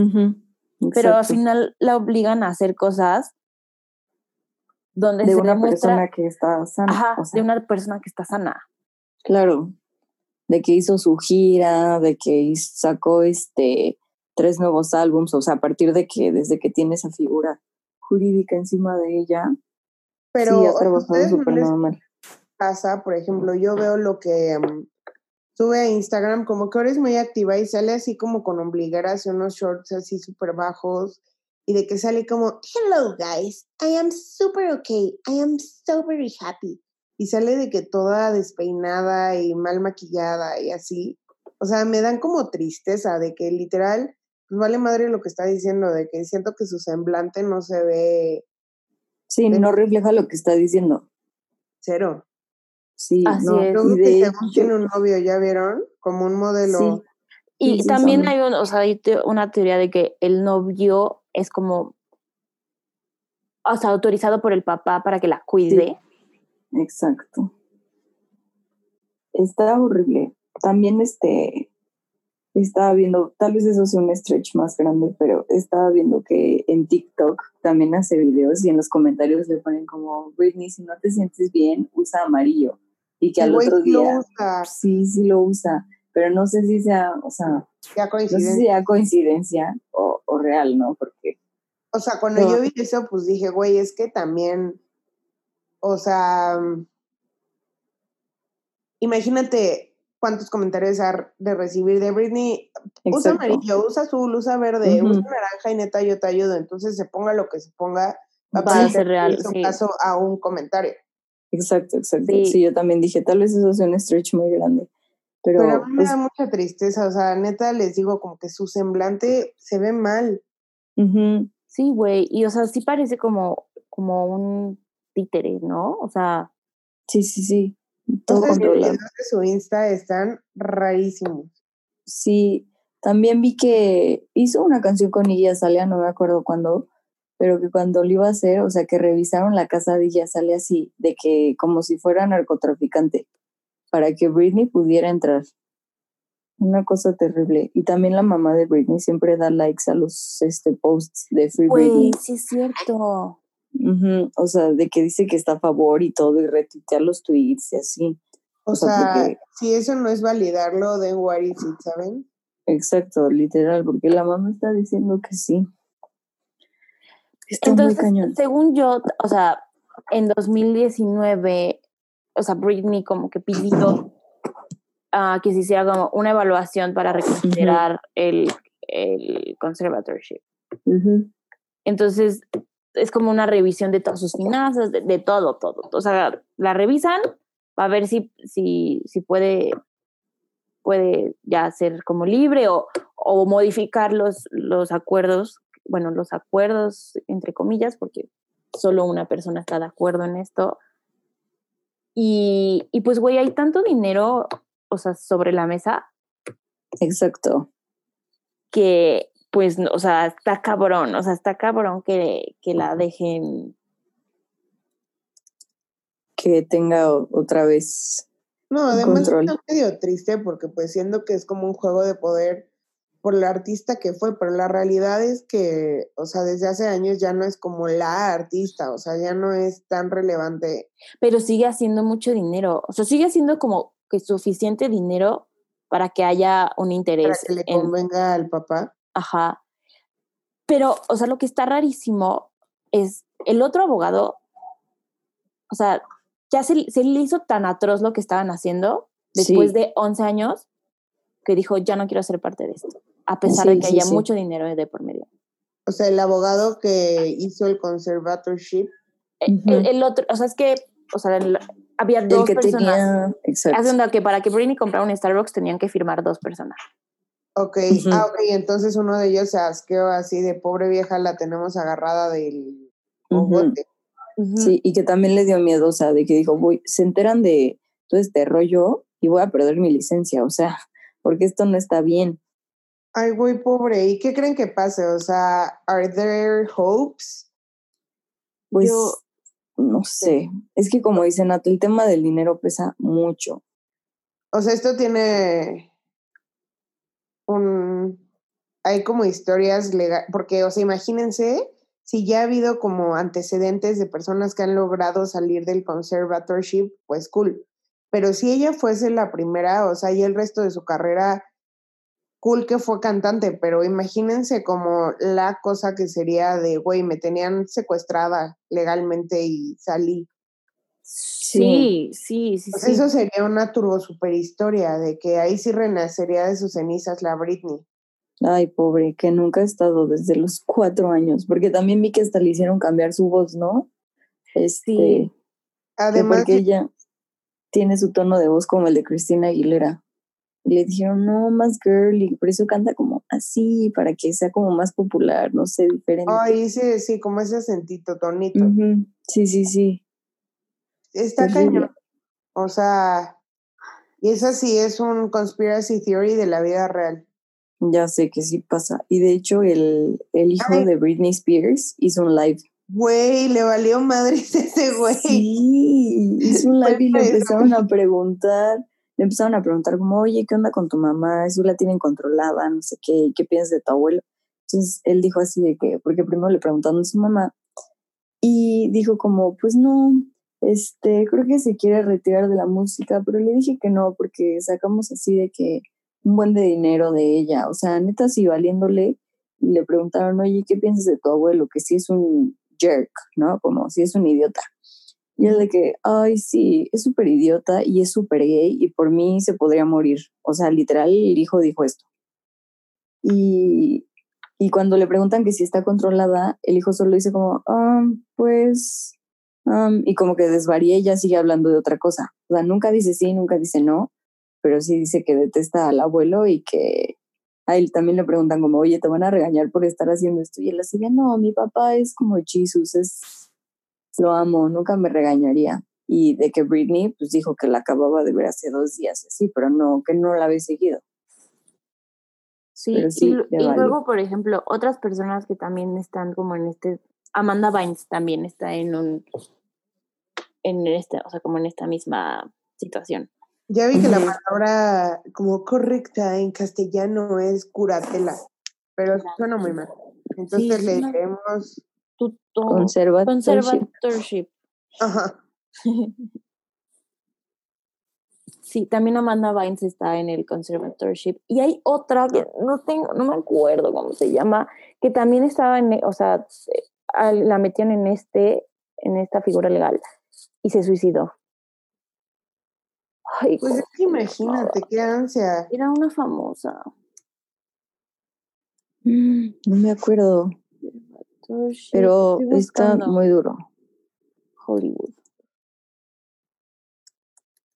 Pero al final la obligan a hacer cosas donde de se una demuestra persona que está sana. ajá, o sea, de una persona que está sana. Claro. De que hizo su gira, de que sacó este tres nuevos álbums, o sea, a partir de que desde que tiene esa figura jurídica encima de ella, Pero sí ha ¿a trabajado ustedes no súper normal. pasa, por ejemplo, yo veo lo que mm, sube a Instagram, como que ahora es muy activa y sale así como con ombligueras y unos shorts así súper bajos y de que sale como, hello guys, I am super okay, I am so very happy. Y sale de que toda despeinada y mal maquillada y así. O sea, me dan como tristeza de que literal, pues vale madre lo que está diciendo, de que siento que su semblante no se ve Sí, no refleja lo que está diciendo. cero. Sí, Así no. es. Y que de según hecho- tiene un novio, ¿ya vieron? Como un modelo. Y Sí, sí, también hay un- o sea, hay te- una teoría de que el novio es como, o sea, autorizado por el papá para que la cuide. Exacto. Está horrible. También este estaba viendo, tal vez eso sea un stretch más grande, pero estaba viendo que en TikTok también hace videos y en los comentarios le ponen como, Britney, si no te sientes bien, usa amarillo. Y que al otro día, usa. sí, sí lo usa, pero no sé si sea, o sea, Ya no sé si coincidencia. sea coincidencia o, o real, ¿no? Porque, O sea, cuando No. yo vi eso, pues dije, güey, es que también, o sea, mm, imagínate cuántos comentarios ha de recibir de Britney. Usa amarillo, usa azul, usa verde, usa naranja y neta yo te ayudo. Entonces se ponga lo que se ponga, va a Va a parecer ser real, hizo sí. caso a un comentario. Exacto, exacto. Sí. Sí. yo también dije, tal vez eso sea un stretch muy grande. Pero, Pero a mí me pues, da mucha tristeza, o sea, neta les digo como que su semblante se ve mal. Sí, güey. Y o sea, sí parece como, como un títere, ¿no? O sea, sí, sí, sí. Todo controlado. videos de su Insta están rarísimos. Sí, también vi que hizo una canción con Iggy Azalea, no me acuerdo cuándo, pero que cuando lo iba a hacer, o sea, que revisaron la casa de Iggy Azalea así, de que como si fuera narcotraficante, para que Britney pudiera entrar. Una cosa terrible. Y también la mamá de Britney siempre da likes a los este, posts de Free Britney. güey, sí es cierto. Ujú, O sea, de que dice que está a favor y todo, y retuitea los tweets y así. O, O sea, sea, porque- si eso no es validarlo, then what is it, ¿saben? Exacto, literal, porque la mamá está diciendo que sí. Está muy Entonces, cañón. según yo, o sea, en 2019, o sea, Britney como que pidió ah, que se hiciera como una evaluación para reconsiderar el, el conservatorship. Ujú. Entonces, es como una revisión de todas sus finanzas, de, de todo, todo. O sea, la revisan para ver si, si, si puede, puede ya ser como libre o, o modificar los, los acuerdos, bueno, los acuerdos entre comillas, porque solo una persona está de acuerdo en esto. Y, y pues, güey, hay tanto dinero, o sea, sobre la mesa Exacto. que pues, no, o sea, está cabrón, o sea, está cabrón que, que la dejen. Que tenga otra vez. No, además control. está medio triste porque pues siendo que es como un juego de poder por la artista que fue, pero la realidad es que, o sea, desde hace años ya no es como la artista, o sea, ya no es tan relevante. Pero sigue haciendo mucho dinero, o sea, sigue haciendo como que suficiente dinero para que haya un Para interés que le en, convenga al papá. Ajá. Pero, o sea, lo que está rarísimo es el otro abogado, o sea, ya se, se le hizo tan atroz lo que estaban haciendo después Sí. de 11 años que dijo, ya no quiero ser parte de esto, a pesar de que sí, haya sí. mucho dinero de por medio. O sea, el abogado que hizo el conservatorship, Ujú. el, el otro, o sea, es que, o sea, el- había El dos que personas. tenía. Exacto. Hace onda que para que Britney comprara un Starbucks tenían que firmar dos personas. Ok, ah, ok, entonces uno de ellos se asqueó así de pobre vieja, la tenemos agarrada del bogote. Sí, y que también le dio miedo, o sea, de que dijo, voy, se enteran de todo este rollo y voy a perder mi licencia, o sea, porque esto no está bien. Ay, güey, pobre. ¿Y qué creen que pase? O sea, ¿are there hopes? Pues, Yo- no sé, es que como dice Nato, el tema del dinero pesa mucho. O sea, esto tiene un... Hay como historias legales, porque, o sea, imagínense si ya ha habido como antecedentes de personas que han logrado salir del conservatorship, pues cool. Pero si ella fuese la primera, o sea, y el resto de su carrera, cool que fue cantante, pero imagínense como la cosa que sería de, güey, me tenían secuestrada legalmente y salí. Sí, sí, sí, Pues sí. eso sería una turbo super historia de que ahí sí renacería de sus cenizas la Britney. Ay, pobre, que nunca ha estado desde los cuatro años, porque también vi que hasta le hicieron cambiar su voz, ¿no? Este, Sí. Además, porque ella tiene su tono de voz como el de Cristina Aguilera. Y le dijeron, no, más girly, por eso canta como así, para que sea como más popular, no sé, diferente. ay, sí, sí, como ese acentito, tonito. Sí, sí, sí. Está terrible. cañón. O sea, y esa sí es un conspiracy theory de la vida real. Ya sé que sí pasa. Y de hecho, el, el hijo Ay. de Britney Spears hizo un live. Güey, le valió madres ese güey. Sí, hizo un live y le empezaron a preguntar, le empezaron a preguntar como, oye, ¿qué onda con tu mamá? Eso la tienen controlada, no sé qué, ¿qué piensas de tu abuelo? Entonces él dijo así de que, porque primero le preguntaron a su mamá y dijo como, pues no, este, creo que se quiere retirar de la música, pero le dije que no, porque sacamos así de que un buen de dinero de ella, o sea, neta, sí, valiéndole, y le preguntaron, oye, ¿qué piensas de tu abuelo? Que sí es un jerk, ¿no? Como si es un idiota. Y él de que, ay, sí, es súper idiota y es súper gay y por mí se podría morir. O sea, literal, el hijo dijo esto. Y, y cuando le preguntan que si está controlada, el hijo solo dice como, "Ah, pues, am", y como que desvaría y ya sigue hablando de otra cosa. O sea, nunca dice sí, nunca dice no, pero sí dice que detesta al abuelo y que a él también le preguntan como, oye, te van a regañar por estar haciendo esto. Y él así no, mi papá es como Jesus, es, lo amo, nunca me regañaría. Y de que Britney, pues dijo que la acababa de ver hace dos días, así, pero no, que no la había seguido. Sí, y sí, y, luego, por ejemplo, otras personas que también están como en este, Amanda Bynes también está en un, en este, o sea, como en esta misma situación. Ya vi que la palabra como correcta en castellano es curatela, pero suena muy mal. Entonces le diremos, Tuto- Conservatorship. conservatorship. ajá, Sí, también Amanda Bynes está en el conservatorship. Y hay otra que no tengo, no me acuerdo cómo se llama, que también estaba en, o sea, la metían en este, en esta figura legal y se suicidó. Ay, pues es ¿cómo que imagínate qué ansia. Era una famosa. No me acuerdo, pero está muy duro. Hollywood.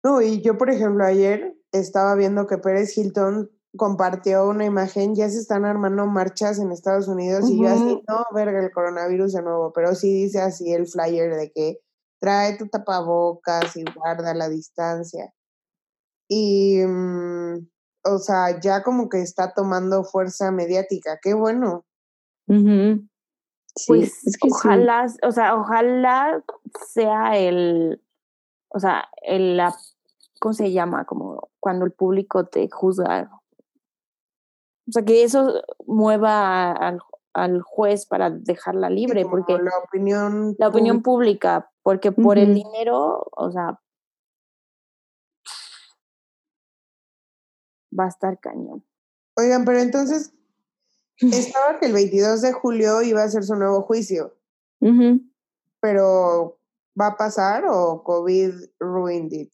No, y yo, por ejemplo, ayer estaba viendo que Pérez Hilton compartió una imagen, ya se están armando marchas en Estados Unidos y yo así, no, verga, el coronavirus de nuevo, pero sí dice así el flyer de que trae tu tapabocas y guarda la distancia. Y, mm, o sea, ya como que está tomando fuerza mediática, qué bueno. Sí, Pues es que sí. ojalá, o sea, ojalá sea el, o sea, el, la, ¿cómo se llama? Como cuando el público te juzga. O sea, que eso mueva al, al juez para dejarla Sí, libre, como porque la opinión la opinión pública. porque por el dinero, o sea, va a estar cañón. Oigan, pero entonces estaba que el 22 de julio iba a ser su nuevo juicio. Pero ¿va a pasar o COVID ruined it?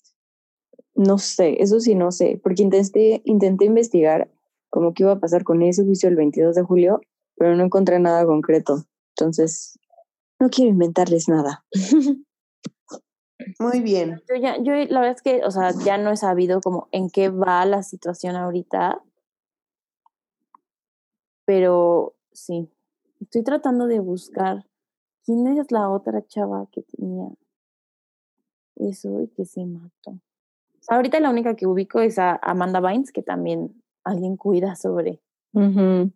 No sé, eso sí no sé, porque intenté, intenté investigar como qué iba a pasar con ese juicio el 22 de julio, pero no encontré nada concreto. Entonces, no quiero inventarles nada. Muy bien. Yo ya, yo la verdad es que, o sea, ya no he sabido como en qué va la situación ahorita. Pero sí, estoy tratando de buscar quién es la otra chava que tenía eso y que se mató. O sea, ahorita la única que ubico es a Amanda Bynes, que también alguien cuida sobre no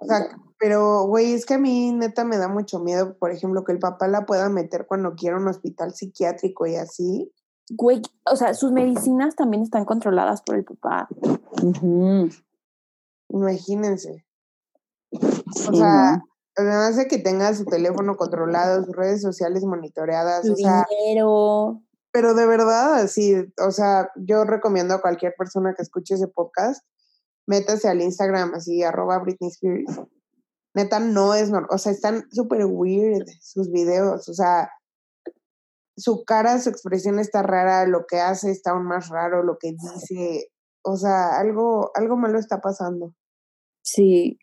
O sea, pero güey, es que a mí neta me da mucho miedo, por ejemplo, que el papá la pueda meter cuando quiera un hospital psiquiátrico y así. Güey, o sea, sus medicinas también están controladas por el papá. Imagínense. Sí, O sea, además de que tenga su teléfono controlado, sus redes sociales monitoreadas, Su o sea, dinero. Pero de verdad, así, o sea, yo recomiendo a cualquier persona que escuche ese podcast, métase al Instagram, así, arroba Britney Spears. Neta, no es normal, o sea, están súper weird sus videos, o sea, su cara, su expresión está rara, lo que hace está aún más raro, lo que dice, o sea, algo, algo malo está pasando. Sí.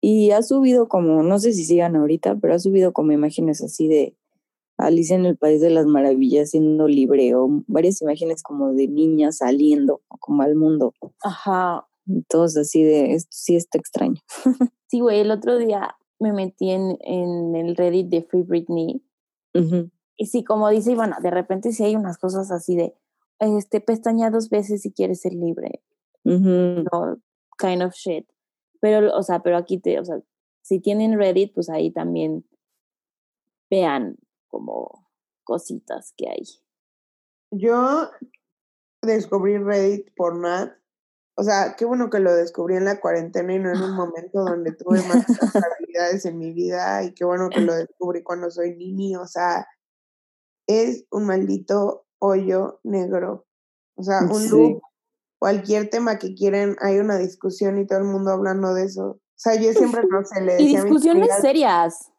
Y ha subido como, no sé si sigan ahorita, pero ha subido como imágenes así de Alicia en el País de las Maravillas siendo libre o varias imágenes como de niñas saliendo como al mundo. Ajá. Y todos así de, esto sí está extraño. Sí, güey, el otro día me metí en, en el Reddit de Free Britney y sí, como dice Ivana, de repente sí hay unas cosas así de, este, pestaña dos veces si quieres ser libre. Ujú. No, kind of shit. Pero, o sea, pero aquí te, o sea, si tienen Reddit, pues ahí también vean como cositas que hay. Yo descubrí Reddit por Nat. O sea, qué bueno que lo descubrí en la cuarentena y no en un momento donde tuve más responsabilidades en mi vida. Y qué bueno que lo descubrí cuando soy niño. O sea, es un maldito hoyo negro. O sea, un Sí. loop. Cualquier tema que quieren, hay una discusión y todo el mundo hablando de eso. O sea, yo siempre no sé, le Y decía a mis discusiones amigas, serias.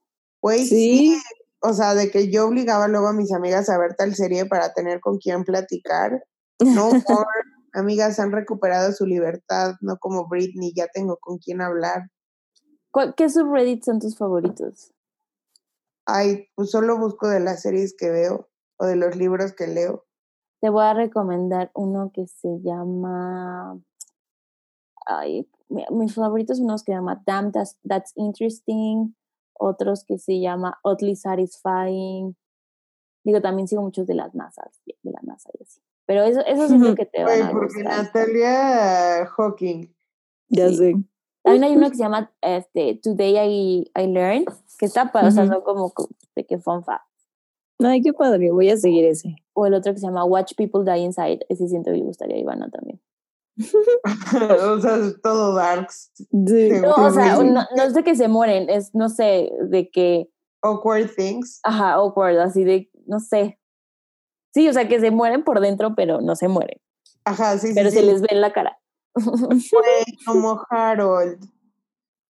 Güey, Sí. sí. O sea, de que yo obligaba luego a mis amigas a ver tal serie para tener con quién platicar. No, por amigas han recuperado su libertad, no como Britney, ya tengo con quién hablar. ¿Cuál- ¿Qué subreddits son tus favoritos? Ay, pues solo busco de las series que veo o de los libros que leo. Te voy a recomendar uno que se llama. Ay, mi- mis favoritos son unos que se llama Damn, that's, That's Interesting. Otros que se llama Oddly Satisfying. Digo, también sigo muchos de las NASA, de la NASA y así. Pero eso, eso es lo que te van a porque gustar. Natalia Hawking. Ya Sí. sé. También hay uno que se llama este, Today I, I Learned, que está para, o sea, son como co- de que fun fact. Ay, qué padre, voy a seguir ese. O el otro que se llama Watch People Die Inside, ese siento que le gustaría a Ivana también. o sea, es todo darks. Sí. No, o sea, no, no es de que se mueren, es, no sé, de que, Awkward things. ajá, awkward, así de, no sé. Sí, o sea, que se mueren por dentro, pero no se mueren. Ajá, sí, sí. Pero sí. se les ve en la cara. Güey, como Harold.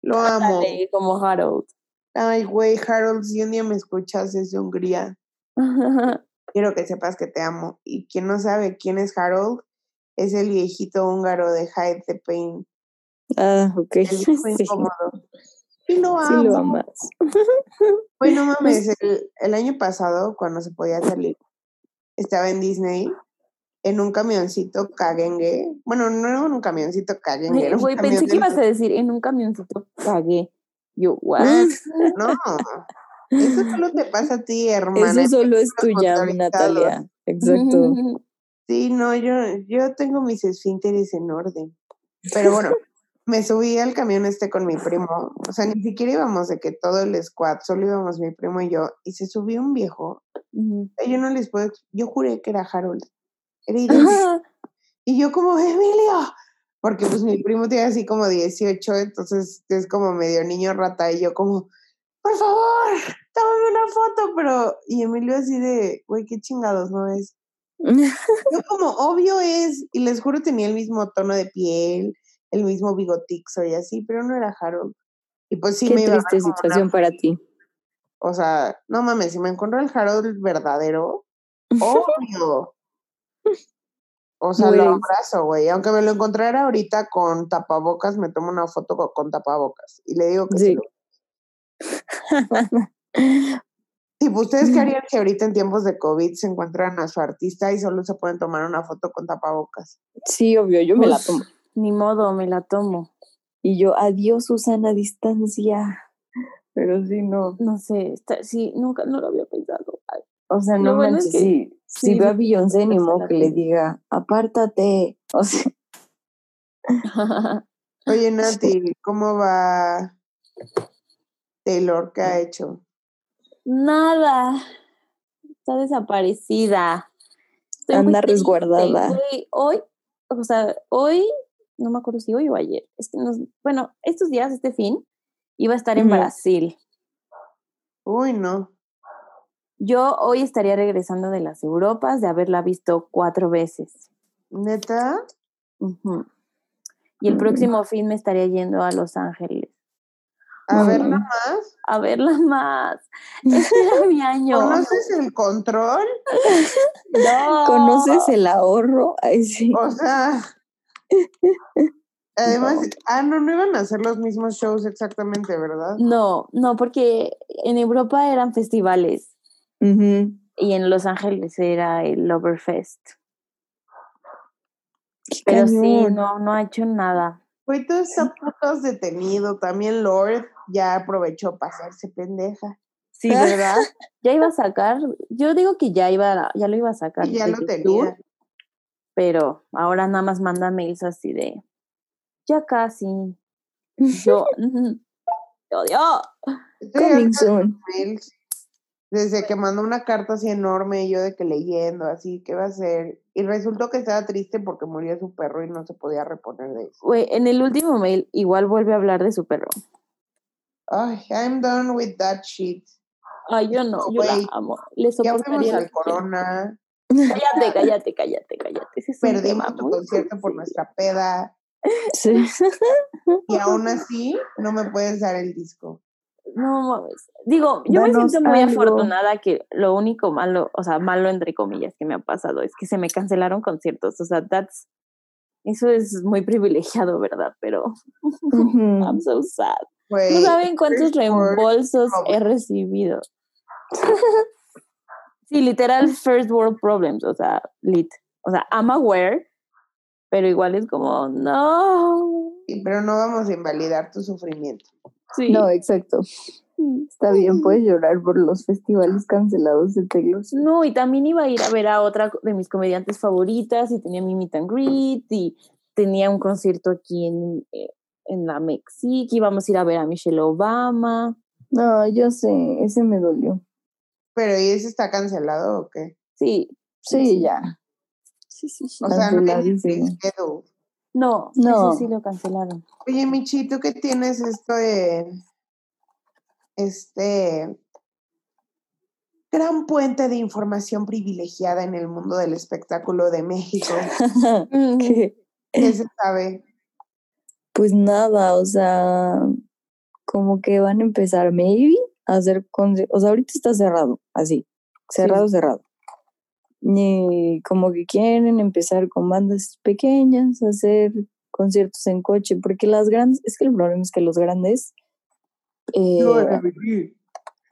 Lo amo. Ándale, como Harold. Ay, güey, Harold, si un día me escuchas desde Hungría, quiero que sepas que te amo. Y quien no sabe quién es Harold, es el viejito húngaro de Hyde the Pain. Ah, ok. El viejo Sí, incómodo. Y lo sí amo. lo amas. Güey, no mames, el, el año pasado, cuando se podía salir, estaba en Disney en un camioncito caguengue. Bueno, no era un camioncito caguengue. Era un Güey, pensé que ibas a decir, en un camioncito cagué. Yo, what? No, eso solo te pasa a ti, hermana. Eso solo es tu los jam, motorizados. Natalia. Exacto. Sí, no, yo, yo tengo mis esfínteres en orden. Pero bueno, me subí al camión este con mi primo. O sea, ni siquiera íbamos de que todo el squad, solo íbamos mi primo y yo. Y se subió un viejo. Ujú. Yo no les puedo, yo juré que era Harold. Era idéntico. Y yo como, Emilio, porque pues mi primo tiene así como 18, entonces es como medio niño rata y yo como, por favor, tómame una foto, pero, y Emilio así de, güey, qué chingados, ¿no es? Yo como, obvio es, y les juro tenía el mismo tono de piel, el mismo bigotixo y así, pero no era Harold. Y pues sí Qué me iba triste una situación para ti. o sea, no mames, si me encuentro el Harold verdadero, obvio. O sea, lo abrazo, güey. Aunque me lo encontrara ahorita con tapabocas, me tomo una foto co- con, tapabocas. Y le digo que sí. Sí. lo- Tipo, ¿ustedes qué harían si ahorita en tiempos de COVID se encuentran a su artista y solo se pueden tomar una foto con tapabocas? Sí, obvio, yo me la Pues, tomo. Ni modo, me la tomo. Y yo, adiós, Susana, distancia. Pero sí, no. No sé, está- sí, nunca, no lo había pensado. Ay, O sea, no bueno es manches, que- sí. Si sí, ve a Beyoncé, ni se modo que le diga, apártate. O sea, Oye, Nati, ¿cómo va Taylor? ¿Qué ha hecho? Nada. Está desaparecida. Estoy Anda resguardada. Hoy, o sea, hoy, no me acuerdo si hoy o ayer. Es que nos, bueno, estos días, este fin, iba a estar en. Brasil. Uy, no. Yo hoy estaría regresando de las Europas de haberla visto cuatro veces. ¿Neta? Y el Mm. próximo fin me estaría yendo a Los Ángeles A ver, nada más. a verla más. Este era mi año. ¿Conoces el control? No. ¿conoces el ahorro? Ay, sí. O sea. Además, ah, no, no iban a hacer los mismos shows exactamente, ¿verdad? No, no, porque en Europa eran festivales y en Los Ángeles era el Loverfest. Pero sí, no, no ha hecho nada. Güey, todo está putos detenido. También Lord ya aprovechó para hacerse pendeja. Sí, ¿verdad? ya iba a sacar, yo digo que ya iba, ya lo iba a sacar. Y ya lo tour, tenía. pero ahora nada más manda mails así de, ya casi. Yo, "Ujú, te odio. Estoy Coming soon. mails. Desde que mandó una carta así enorme yo de que leyendo, así, ¿qué va a hacer? Y resultó que estaba triste porque murió su perro y no se podía reponer de eso. Güey, en el último mail igual vuelve a hablar de su perro. Ay, I'm done with that shit. Ay, yo no, yo la amo. Le Ya soportaría. al corona, Cállate, cállate, cállate, cállate. Ese es un perdimos tu concierto por nuestra peda Sí. y aún así no me puedes dar el disco. No mames. Digo, yo me siento muy algo. afortunada que lo único malo, o sea, malo entre comillas que me ha pasado es que se me cancelaron conciertos. O sea, that's, eso es muy privilegiado, ¿verdad? Pero. I'm so sad. Güey, No saben cuántos reembolsos he recibido. Sí, literal first world problems, o sea, lit. O sea, I'm aware, pero igual es como, no. Sí, pero no vamos a invalidar tu sufrimiento. Sí. No, exacto. Está bien, puedes llorar por los festivales cancelados de Taylor. No, y también iba a ir a ver a otra de mis comediantes favoritas y tenía mi meet and greet y tenía un concierto aquí en, eh, en la Mexique, íbamos a ir a ver a Michelle Obama. No, yo sé, ese me dolió. Pero ¿y ese está cancelado o qué? Sí, Sí, ya. sí, sí, sí. O sea, no reschedule. No, No. ese sí lo cancelaron. Oye, Michi, ¿tú qué tienes esto de este gran puente de información privilegiada en el mundo del espectáculo de México? ¿Qué? ¿Qué se sabe? Pues nada, o sea, como que van a empezar, maybe, a hacer, o sea, ahorita está cerrado, así, cerrado, cerrado. Y como que quieren empezar con bandas pequeñas, hacer conciertos en coche, porque las grandes, es que el problema es que los grandes, eh,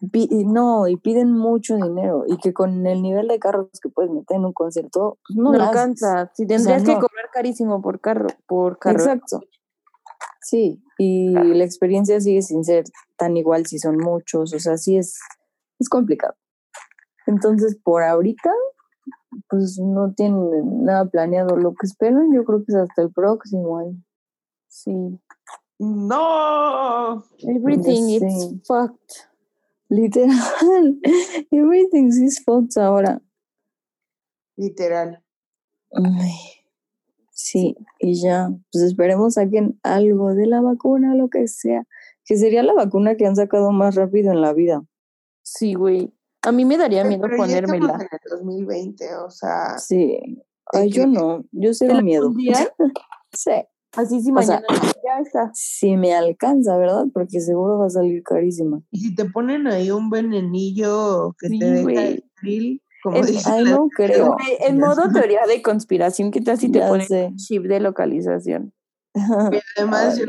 y no, y piden mucho dinero, y que con el nivel de carros que puedes meter en un concierto, pues no, No, alcanza. Si tendrías que no. cobrar carísimo por carro, por carro. Exacto. Sí, y la experiencia sigue sin ser tan igual si son muchos, o sea, sí es, es complicado. Entonces, por ahorita, pues no tienen nada planeado. Lo que esperan, yo creo que es hasta el próximo año. Sí. No. Everything is fucked. Literal, everything is fucked ahora. Literal. Ay, sí, y ya, pues esperemos saquen algo de la vacuna, lo que sea, que sería la vacuna que han sacado más rápido en la vida. Sí, güey. A mí me daría miedo Pero ya ponérmela. en el 2020, o sea, Sí. Ay, yo que- no, yo ¿Te cero miedo. Sí. Así sí O sea, mañana ya está. Si me alcanza, ¿verdad? Porque seguro va a salir carísima. y si te ponen ahí un venenillo que Sí, te deja güey. Como Es- Ay, no creo. En modo teoría de conspiración, ¿qué tal si te Ya ponen sé. chip de localización? Y además yo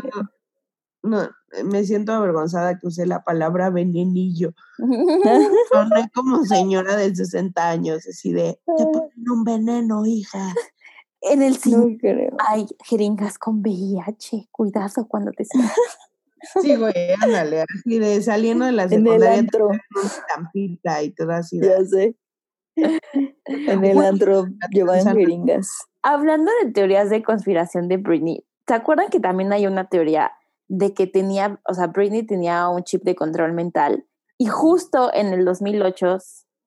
no, me siento avergonzada que usé la palabra venenillo. Soné como señora de 60 años, así de, te ponen un veneno, hija. en el cine No creo. hay jeringas con VIH. Cuidado cuando te sientas. Sí, güey, ándale, así de saliendo de la En el secundaria, te antro, ponen una estampita y todo así. de, ya sé. En el antro llevan sana. jeringas. Hablando de teorías de conspiración de Britney, ¿se acuerdan que también hay una teoría de que tenía, o sea, Britney tenía un chip de control mental y justo en el 2008,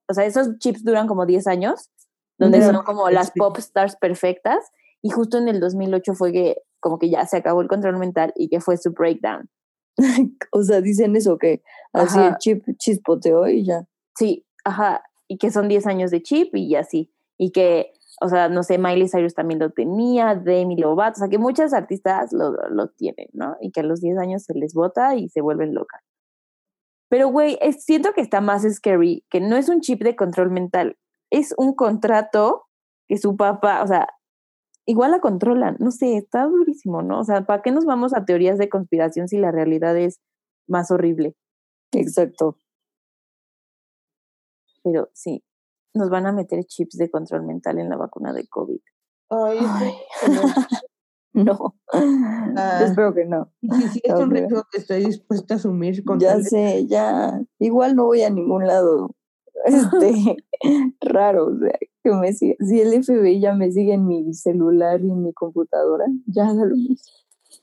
o sea, esos chips duran como 10 años, donde son como las pop stars perfectas y justo en el 2008 fue que como que ya se acabó el control mental y que fue su breakdown. O sea, dicen eso que así el chip chispoteó y ya. Sí, ajá, y que son 10 años de chip y así, y que, o sea, no sé, Miley Cyrus también lo tenía, Demi Lovato, o sea, que muchas artistas lo, lo tienen, ¿no? Y que a los 10 años se les bota y se vuelven locas. Pero, güey, siento que está más scary, que no es un chip de control mental, es un contrato que su papá, o sea, igual la controlan, no sé, está durísimo, ¿no? O sea, ¿para qué nos vamos a teorías de conspiración si la realidad es más horrible? Exacto. Pero sí, nos van a meter chips de control mental en la vacuna de COVID. Ay, Ay. No. Ah. Espero que no. y sí, sí, es un riesgo que estoy dispuesta a asumir con Ya sé, ya. Igual no voy a ningún lado este, raro, o sea, que me siga. Si el FBI ya me sigue en mi celular y en mi computadora, ya da lo mismo.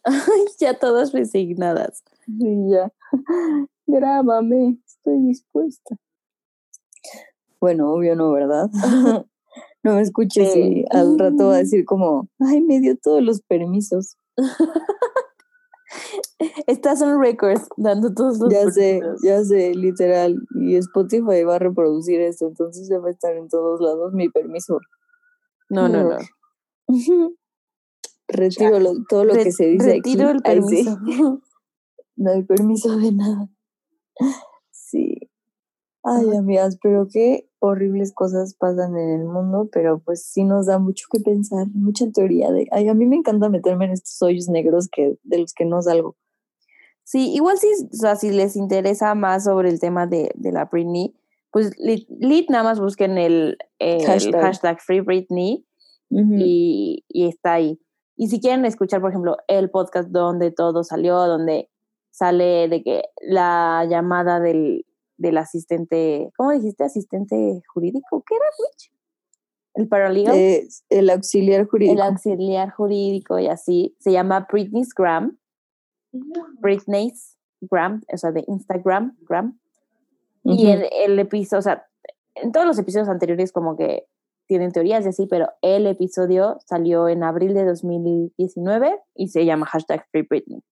Ay, ya todas resignadas. Sí, ya. Grábame, estoy dispuesta. Bueno, obvio no, ¿verdad? No me escuches Sí. y al rato va a decir como, ay, me dio todos los permisos. Estás on records dando todos los Ya sé, ya sé, literal. Y Spotify va a reproducir esto, entonces ya va a estar en todos lados mi permiso. No, no, no. Retiro lo- todo lo que se dice aquí. retiro el Ay, sí. permiso. No hay permiso de nada. Sí. Ay, amigas, pero qué horribles cosas pasan en el mundo, pero pues sí nos da mucho que pensar, mucha teoría de, ay, a mí me encanta meterme en estos hoyos negros que de los que no salgo. Sí, igual si, o sea, si les interesa más sobre el tema de, de la Britney, pues lit, lit nada más busquen el, el Hashtag. hashtag. Free Britney Ujú. y, y está ahí. Y si quieren escuchar, por ejemplo, el podcast donde todo salió, donde sale de que la llamada del, del asistente, ¿cómo dijiste? Asistente jurídico, ¿qué era, Rich? El paralegal, Es el auxiliar jurídico. el auxiliar jurídico y así, se llama Britney's Gram, Britney's Gram, o sea, de Instagram, Gram. Y el, el episodio, o sea, en todos los episodios anteriores como que tienen teorías de así, pero el episodio salió en abril de 2019 y se llama hashtag Free Britney.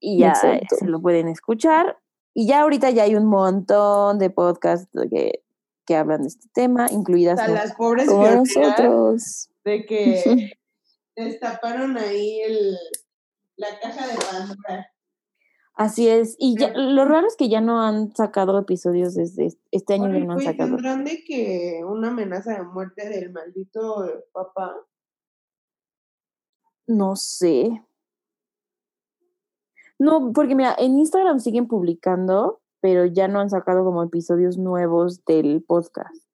Y ya eh, Exacto. se lo pueden escuchar. Y ya ahorita ya hay un montón de podcasts que, que hablan de este tema, O incluidas... sea, las pobres Como nosotros. de que destaparon ahí el, la caja de Pandora. Así es. Y ya, lo raro es que ya no han sacado episodios desde est- este año, ya Oye, no han sacado. ¿Tendrán de que una amenaza de muerte del maldito papá? No sé. No, porque mira, en Instagram siguen publicando, pero ya no han sacado como episodios nuevos del podcast.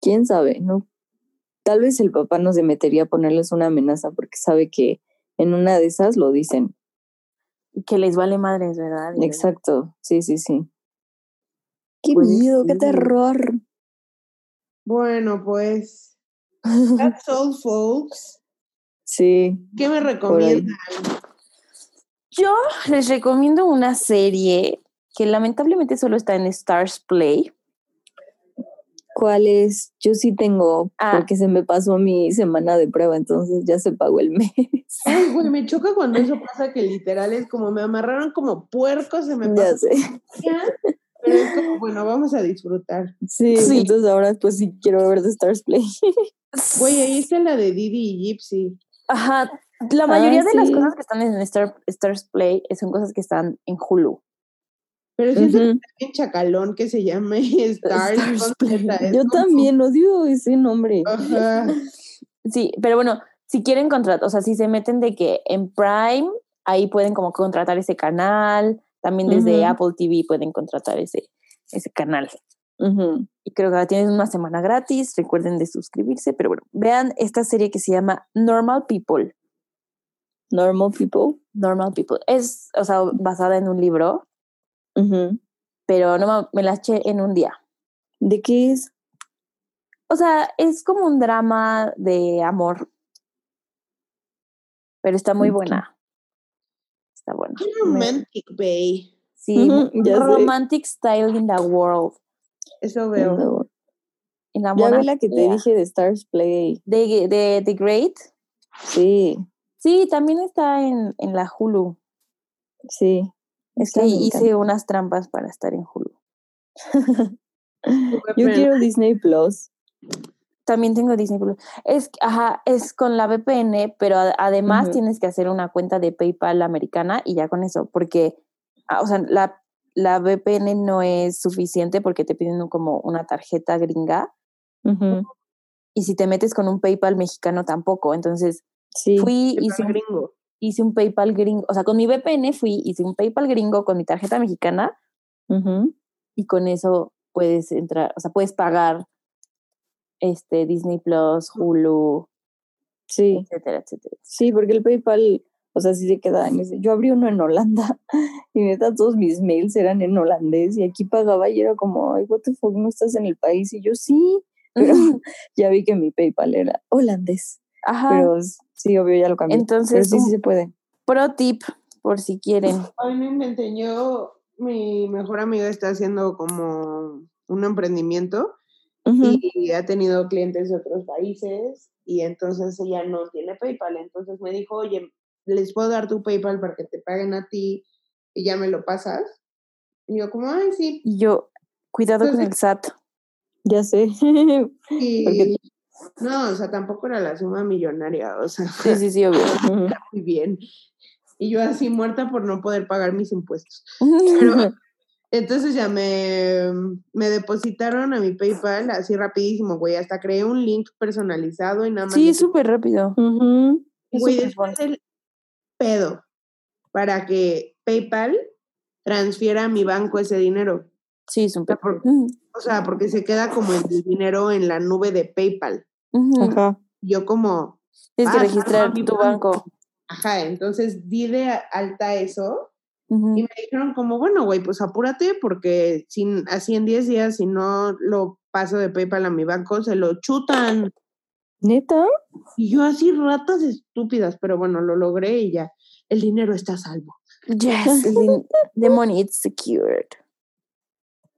¿Quién sabe? No. Tal vez el papá no se metería a ponerles una amenaza porque sabe que en una de esas lo dicen. Y que les vale madres, ¿verdad? Exacto. Sí, sí, sí. Qué Puede miedo, qué terror. Bueno, pues. That's all, folks. Sí. ¿Qué me recomiendan? Yo les recomiendo una serie que lamentablemente solo está en Stars Play. ¿Cuál es? Yo sí tengo, Ah. porque se me pasó mi semana de prueba, entonces ya se pagó el mes. Ay, güey, me choca cuando eso pasa que literal es como me amarraron como puerco, se me ya pasó sé. ya, pero es como, bueno, vamos a disfrutar. Sí, Sí. entonces ahora pues sí quiero ver de Stars Play. Güey, ahí está la de Didi y Gypsy. Ajá. La mayoría de las cosas que están en Star, Stars Play son cosas que están en Hulu. Pero Ujú. está bien chacalón que se llame Stars. Play. Es Yo también odio ese nombre. Ajá. Sí, pero bueno, si quieren contratar, o sea, si se meten de que en Prime, ahí pueden como contratar ese canal, también desde. Apple TV pueden contratar ese, ese canal. Ujú. Y creo que tienen una semana gratis, recuerden de suscribirse, pero bueno, vean esta serie que se llama Normal People. Normal People. Normal People. Es, o sea, basada en un libro, Ujú. pero no me la eché en un día. ¿De qué es? O sea, es como un drama de amor. Pero está muy buena. Está buena. Romantic, babe. Sí, romantic style in the world. Eso veo. No. En la Ya ve la que te dije de Stars Play. De, de The Great. Sí, Sí, también está en, en la Hulu. sí. Es que hice unas trampas para estar en Hulu. Yo quiero Disney Plus. También tengo Disney Plus. Es, ajá, es con la VPN, pero además tienes que hacer una cuenta de PayPal americana y ya con eso, porque, ah, o sea, la, la VPN no es suficiente porque te piden como una tarjeta gringa y si te metes con un PayPal mexicano tampoco. Entonces Sí. fui, hice un, gringo. hice un PayPal gringo, o sea, con mi VPN fui, hice un PayPal gringo con mi tarjeta mexicana y con eso puedes entrar, o sea, puedes pagar este Disney Plus, Hulu, Sí. etcétera, etcétera. Sí, porque el PayPal, O sea, sí se quedaba en ese. Yo abrí uno en Holanda y neta todos mis mails eran en holandés y aquí pagaba y era como, ay, what the fuck, no estás en el país. Y yo sí, pero ya vi que mi PayPal era holandés. Ajá. Pero sí, obvio, ya lo cambié. Entonces, pero sí, sí se puede. Pro tip, por si quieren. Ay, no inventen. Yo, mi mejor amiga está haciendo como un emprendimiento y ha tenido clientes de otros países y entonces ella no tiene PayPal. Entonces me dijo, oye, les puedo dar tu PayPal para que te paguen a ti y ya me lo pasas. Y yo como, ay, sí. Y yo, cuidado con el SAT. Ya sé. Y no, o sea, tampoco era la suma millonaria, o sea, Sí, sí, sí, obvio. muy bien. Y yo así muerta por no poder pagar mis impuestos. Pero entonces ya me, me depositaron a mi PayPal así rapidísimo, güey. Hasta creé un link personalizado y nada más. Sí, súper rápido. Güey, después el pedo para que PayPal transfiera a mi banco ese dinero. Sí, súper. por- Mm, O sea, porque se queda como el dinero en la nube de PayPal. ujú. Ajá. Yo como, Tienes que Ah, registrar mi tu banco. ajá, entonces di de alta eso y me dijeron como, bueno, güey, pues apúrate porque sin, así en 10 días, si no lo paso de PayPal a mi banco, se lo chutan. ¿Neta? Y yo así, ratas estúpidas, pero bueno, lo logré y ya, el dinero está a salvo. Yes, the money is secured.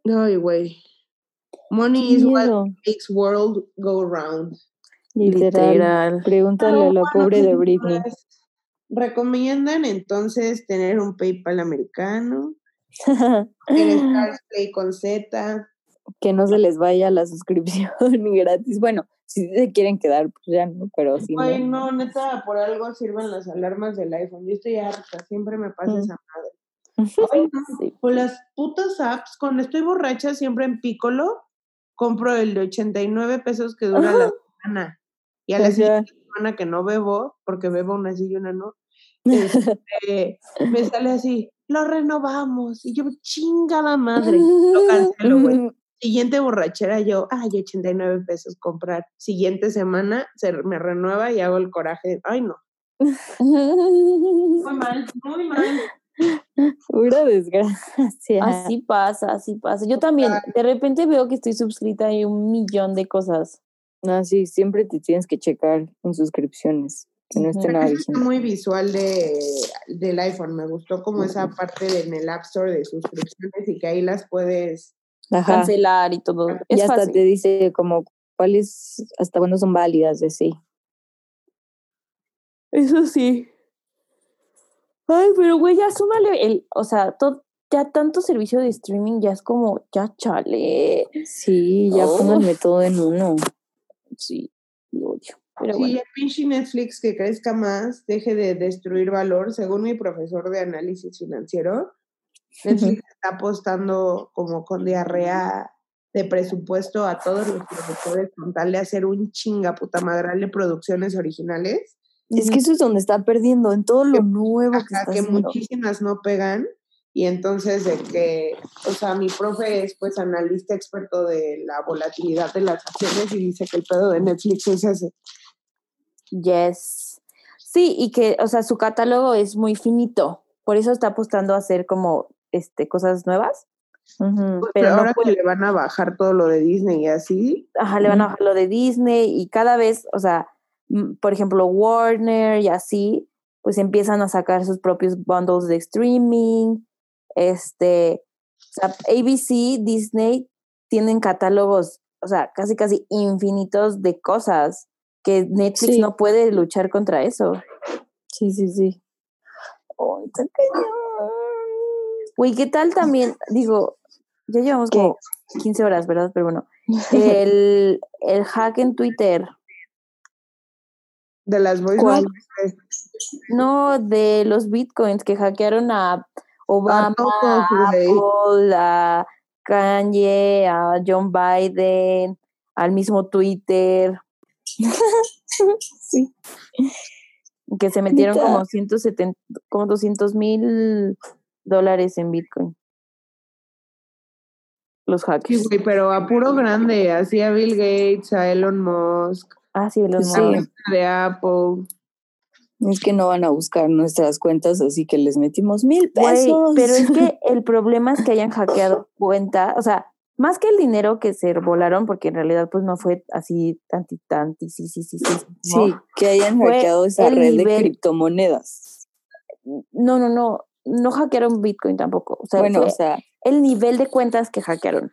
Ay, güey. Money is what makes world go round. Literal. Literal. Pregúntale Pero a la bueno, pobre de pues, Britney. pues, Recomiendan entonces tener un PayPal americano, el Stars Play con Z. que no se les vaya la suscripción gratis. Bueno, si se quieren quedar, pues ya no, pero si Ay, no. no, neta, por algo sirven las alarmas del iPhone. Yo estoy harta, siempre me pasa Mm. esa madre. Ay, no, Sí. Con las putas apps, cuando estoy borracha, siempre en Piccolo, compro el de 89 pesos que dura la semana. Y a la siguiente semana que no bebo, porque bebo una sí y una no, este, me sale así, lo renovamos. Y yo, chingada madre, lo cancelo, güey. Siguiente borrachera, yo, ay, 89 pesos comprar. Siguiente semana se me renueva y hago el coraje. Ay, no. Muy mal, muy mal. Pura desgracia. Así pasa, así pasa. Yo también, de repente veo que estoy suscrita a un millón de cosas. No, sí, siempre te tienes que checar en suscripciones, que no esté nada muy visual de, del iPhone. Me gustó como esa parte de, en el App Store de suscripciones y que ahí las puedes. Ajá. Cancelar y todo. Y Es hasta fácil. te dice como cuáles, hasta cuándo son válidas, de sí. Eso sí. Ay, pero güey, ya súmale el, o sea, todo, ya tanto servicio de streaming ya es como, ya chale. Sí, ya Oh. pónganme todo en uno. Sí, lo odio. Pero Sí, bueno. el pinche Netflix que crezca más, deje de destruir valor. Según mi profesor de análisis financiero, Netflix está apostando como con diarrea de presupuesto a todos los productores con tal de hacer un chinga puta madral de producciones originales. Es que eso es donde está perdiendo, en todo lo Que- nuevo que Ajá, está que haciendo. muchísimas no pegan y entonces de que, o sea, mi profe es pues analista experto de la volatilidad de las acciones y dice que el pedo de Netflix es ese. Yes. Sí, y que, o sea, su catálogo es muy finito. Por eso está apostando a hacer como este cosas nuevas. Pues, Pero no ahora puede- que le van a bajar todo lo de Disney y así, Ajá, le van a bajar lo de Disney y cada vez, o sea, mm, por ejemplo, Warner y así, pues empiezan a sacar sus propios bundles de streaming. Este, o sea, ABC, Disney tienen catálogos, o sea, casi casi infinitos de cosas que Netflix Sí. no puede luchar contra eso. Sí, sí, sí. Ay, está cañón. Güey, ¿qué tal también? Digo, ya llevamos ¿Qué? como 15 horas, ¿verdad? Pero bueno, el, el hack en Twitter, de las voice ¿Cuál? notes, no de los bitcoins que hackearon a Obama, a. Apple, a Kanye, a John Biden, al mismo Twitter, Sí. que se metieron como 170, como 200 mil dólares en bitcoin. Los Sí, hackers. güey, pero a puro grande, así a Bill Gates, a Elon Musk, Ah, sí, Sí. la Musk. de Apple. Es que no van a buscar nuestras cuentas, así que les metimos mil Güey, pesos. pero es que el problema es que hayan hackeado cuenta, o sea, más que el dinero que se volaron, porque en realidad pues no fue así tanti, tanti, sí, sí, sí, sí. Sí, ¿no? que hayan hackeado esa red de criptomonedas. No, no, no, no hackearon Bitcoin tampoco. O sea, bueno, fue o sea, el nivel de cuentas que hackearon.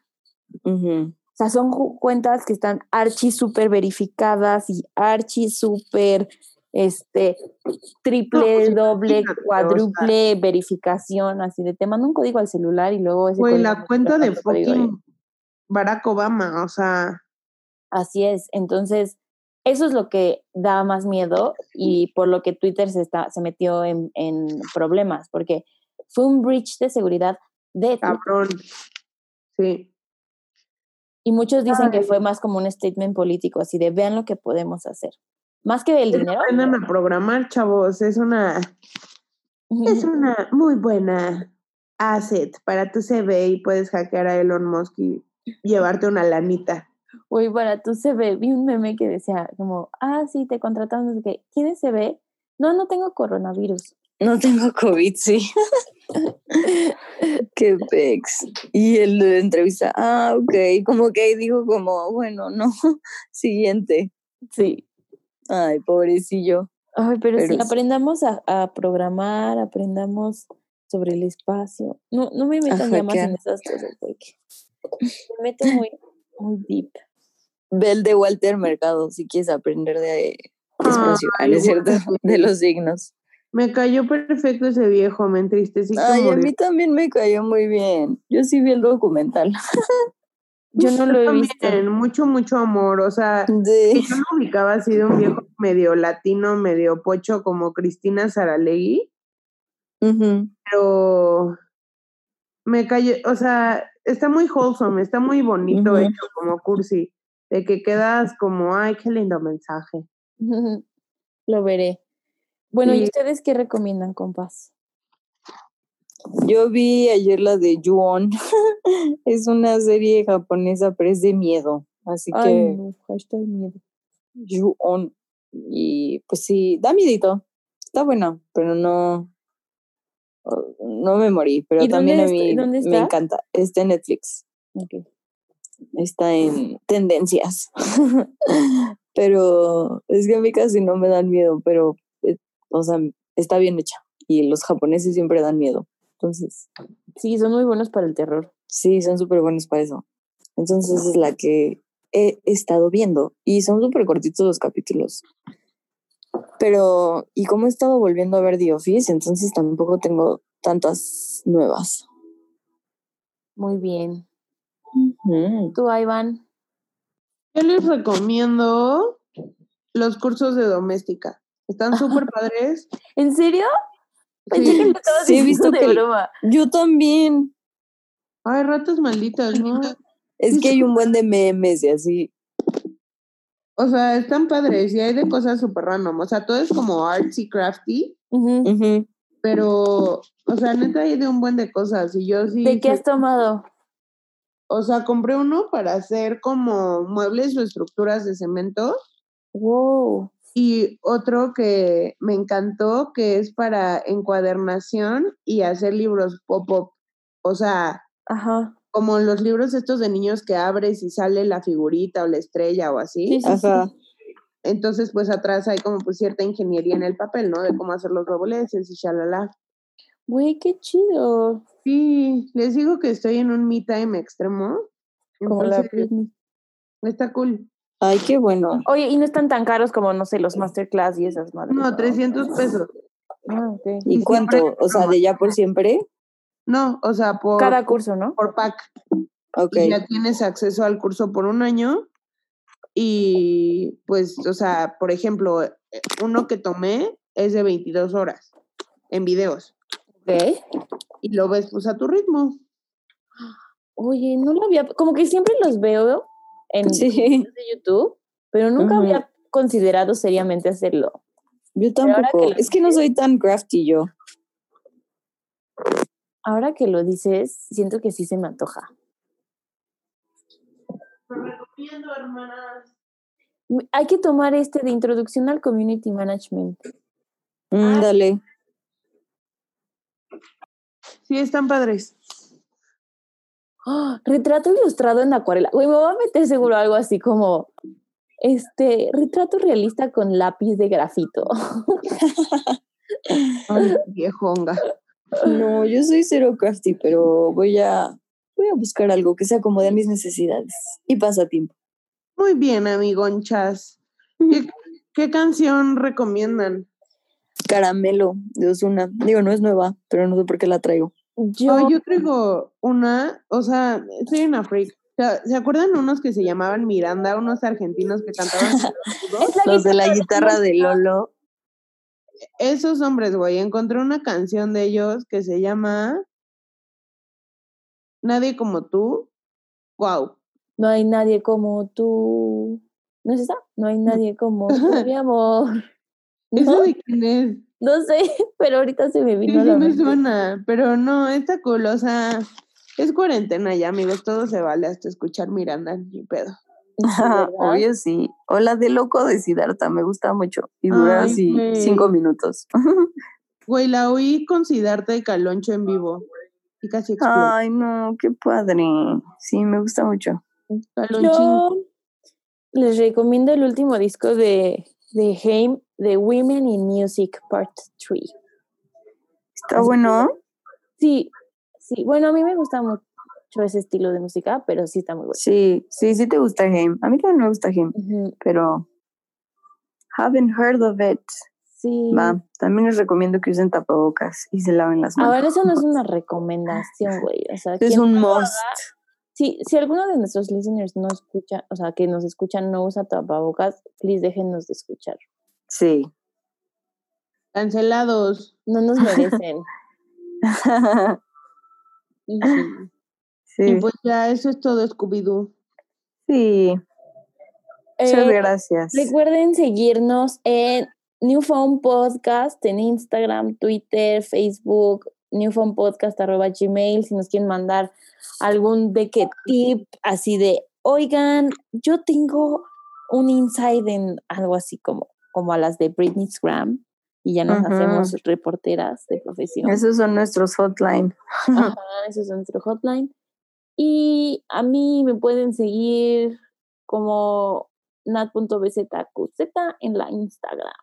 O sea, son cuentas que están archi súper verificadas y archi súper, este, triple, pues, doble, imagínate, o sea. cuádruple verificación, así de te mando un código al celular y luego ese Güey, la cuenta de fucking Barack Obama, o sea, Así es. Entonces, eso es lo que da más miedo y por lo que Twitter se, está, se metió en, en problemas, porque fue un breach de seguridad de cabrón. Sí. Y muchos dicen que fue más como un statement político, así de vean lo que podemos hacer. Más que el dinero. Aprendan a programar, chavos. Es una, es una muy buena asset para tu CV y puedes hackear a Elon Musk y llevarte una lanita. Uy, para tu CV, vi un meme que decía como, ah, sí, te contratamos, no sé qué. ¿Tienes CV? No, no tengo coronavirus. No tengo COVID, sí. Qué pex. Y el de la entrevista, ah, ok, como que ahí dijo como, bueno, no, siguiente. Sí. Ay, pobrecillo. Ay, pero, Pero sí, sí. aprendamos a, a programar, aprendamos sobre el espacio. No, no me metan ya más en esas cosas porque me meto muy, muy deep. Ve el de Walter Mercado, si quieres aprender de ah, ¿no cierto? De los signos. Me cayó perfecto ese viejo, me entristecí. Ay, a mí también me cayó muy bien. Yo sí vi el documental. Yo no lo he visto. También, mucho, mucho amor. O sea, yo lo ubicaba así de un viejo medio latino, medio pocho como Cristina Saralegui, pero me cayó, o sea, está muy wholesome, está muy bonito hecho como cursi, de que quedas como, ay, qué lindo mensaje. Lo veré. Bueno, ¿y ustedes qué recomiendan, compas? Yo vi ayer la de Ju-On. es una serie japonesa, pero es de miedo. Así Ay, que no, hashtag miedo. Ju-On. Y pues sí, da miedito. Está buena, pero no. No me morí, pero ¿Y también a mí me encanta. Está en Netflix. Está en tendencias. pero es que a mí casi no me dan miedo, pero, eh, o sea, está bien hecha. Y los japoneses siempre dan miedo. Entonces, Sí, son muy buenos para el terror. Sí, son súper buenos para eso. Entonces es la que he estado viendo y son súper cortitos los capítulos. Pero, y como he estado volviendo a ver The Office, entonces tampoco tengo tantas nuevas. Muy bien. ¿Tú, Iván? Yo les recomiendo los cursos de doméstica. Están súper padres. ¿En serio? Pensé Sí. que lo estabas Sí, he visto de que- broma. Yo también. Ay, ratas malditas, ¿no? Es que hay un buen de memes y así. O sea, están padres y hay de cosas súper random. O sea, todo es como artsy crafty, Ujú. Ujú. pero, o sea, neta hay de un buen de cosas. Y yo sí. ¿De qué has tomado? O sea, compré uno para hacer como muebles o estructuras de cemento. Wow. Y otro que me encantó, que es para encuadernación y hacer libros pop-up. O sea, Ajá. Como los libros estos de niños que abres y sale la figurita o la estrella o así. Sí, sí, Ajá. Entonces, pues atrás hay como pues cierta ingeniería en el papel, ¿no? De cómo hacer los dobleces y shalala. Güey, qué chido. Sí, les digo que estoy en un me time extremo. Como la Entonces, Britney. está cool. Ay, qué bueno. Oye, y no están tan caros como, no sé, los masterclass y esas madres. No, 300 pesos. Ah, ok. ¿Y Y cuánto? O sea, de ya por siempre. No, o sea, por, Cada curso, ¿no? por pack. Ok. y ya tienes acceso al curso por un año. Y pues, o sea, por ejemplo, eh, uno que tomé es de 22 horas en videos Ok. y lo ves pues a tu ritmo. Oye, no lo había, como que siempre los veo en Sí. videos de YouTube, pero nunca había considerado seriamente hacerlo. Yo tampoco. que Es que no soy tan crafty yo. Ahora que lo dices, siento que sí se me antoja. Recomiendo, hermanas. Hay que tomar este de introducción al community management. Mm, dale. Sí, están padres. ¡Ah! retrato ilustrado en acuarela. Güey, me voy a meter seguro algo así como este retrato realista con lápiz de grafito. Ay, viejonga. No, yo soy cero crafty, pero voy a, voy a buscar algo que se acomode a mis necesidades y pasatiempo. Muy bien, amigonchas. ¿Qué, qué canción recomiendan? Caramelo de Osuna. Digo, no es nueva, pero no sé por qué la traigo. Yo, yo traigo una, o sea, soy una freak. O sea, ¿Se acuerdan unos que se llamaban Miranda, unos argentinos que cantaban? Los de la guitarra de Lolo. Esos hombres, güey, encontré una canción de ellos que se llama Nadie como tú. Wow. no hay nadie como tú. ¿No es esa? No hay nadie como tú, mi amor. ¿Eso de quién es? no sé, pero ahorita se me Sí, vino sí la me mente. suena, pero no, está cool, o sea, es cuarentena ya, amigos, todo se vale hasta escuchar Miranda, ni pedo. ¿Verdad? Obvio sí. O la de Loco de Siddhartha, me gusta mucho. Y dura Ay, así güey. cinco minutos. Güey, la oí con Siddhartha y Caloncho en vivo. Y casi explotó. Ay, no, qué padre. Sí, me gusta mucho. Calonchín. Yo les recomiendo el último disco de, de Haim, de Women in Music Part 3. Está bueno. Sí, sí, bueno, a mí me gusta mucho ese estilo de música, pero sí está muy bueno. Sí, sí, sí te gusta Game. A mí también me gusta Game, Ujú, pero haven't heard of it. Sí. Va, también les recomiendo que usen tapabocas y se laven las A manos. ver, eso no es una recomendación, güey. O sea, Es un must. haga- Sí, si alguno de nuestros listeners no escucha, o sea, que nos escuchan no usa tapabocas, please déjenos de escuchar. Sí. Cancelados. No nos merecen. Y, sí. y pues ya, eso es todo, Scooby-Doo. sí. Muchas Eh, gracias. Recuerden seguirnos en New Phone Podcast, en Instagram, Twitter, Facebook, newphonepodcast.gmail, si nos quieren mandar algún de qué tip, así de, oigan, yo tengo un insight en algo así como, como a las de Britney Graham, y ya nos hacemos reporteras de profesión. Esos son nuestros hotline. Ajá, ese es nuestro hotline. Y a mí me pueden seguir como nat.bzqz en la Instagram.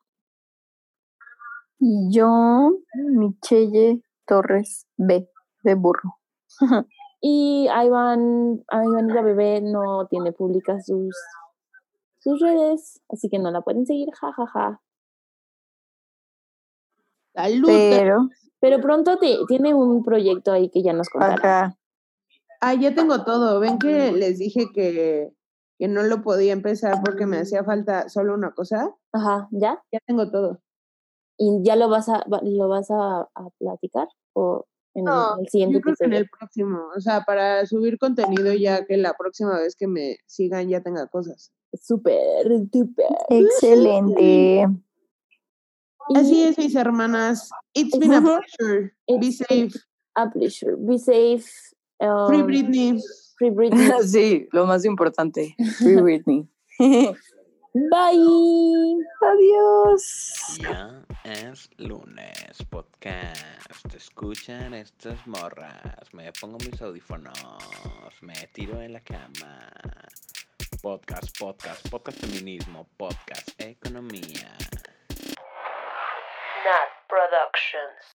Y yo, Michelle Torres B, de burro. Y ahí van, ahí Vanilla Bebé no tiene públicas sus, sus redes, así que no la pueden seguir, jajaja. Salud. Pero, Pero pronto te, tiene un proyecto ahí que ya nos contará. acá, Ah, ya tengo todo. Ven que les dije que, que no lo podía empezar porque me hacía falta solo una cosa. Ajá, ¿ya? Ya tengo todo. ¿Y ya lo vas a, lo vas a, a platicar? ¿O en el- No, en el, siguiente Yo creo que en el próximo. O sea, para subir contenido ya que la próxima vez que me sigan ya tenga cosas. Súper, súper. excelente. Así es, mis hermanas. It's been a pleasure. Be safe. a pleasure. Be safe. Free um, Britney. Free Britney. Sí, lo más importante. Free Whitney. Bye. Adiós. Ya es lunes, podcast. Escuchan estas morras. Me pongo mis audífonos. Me tiro en la cama. Podcast, podcast, podcast feminismo, podcast economía. Nat Productions.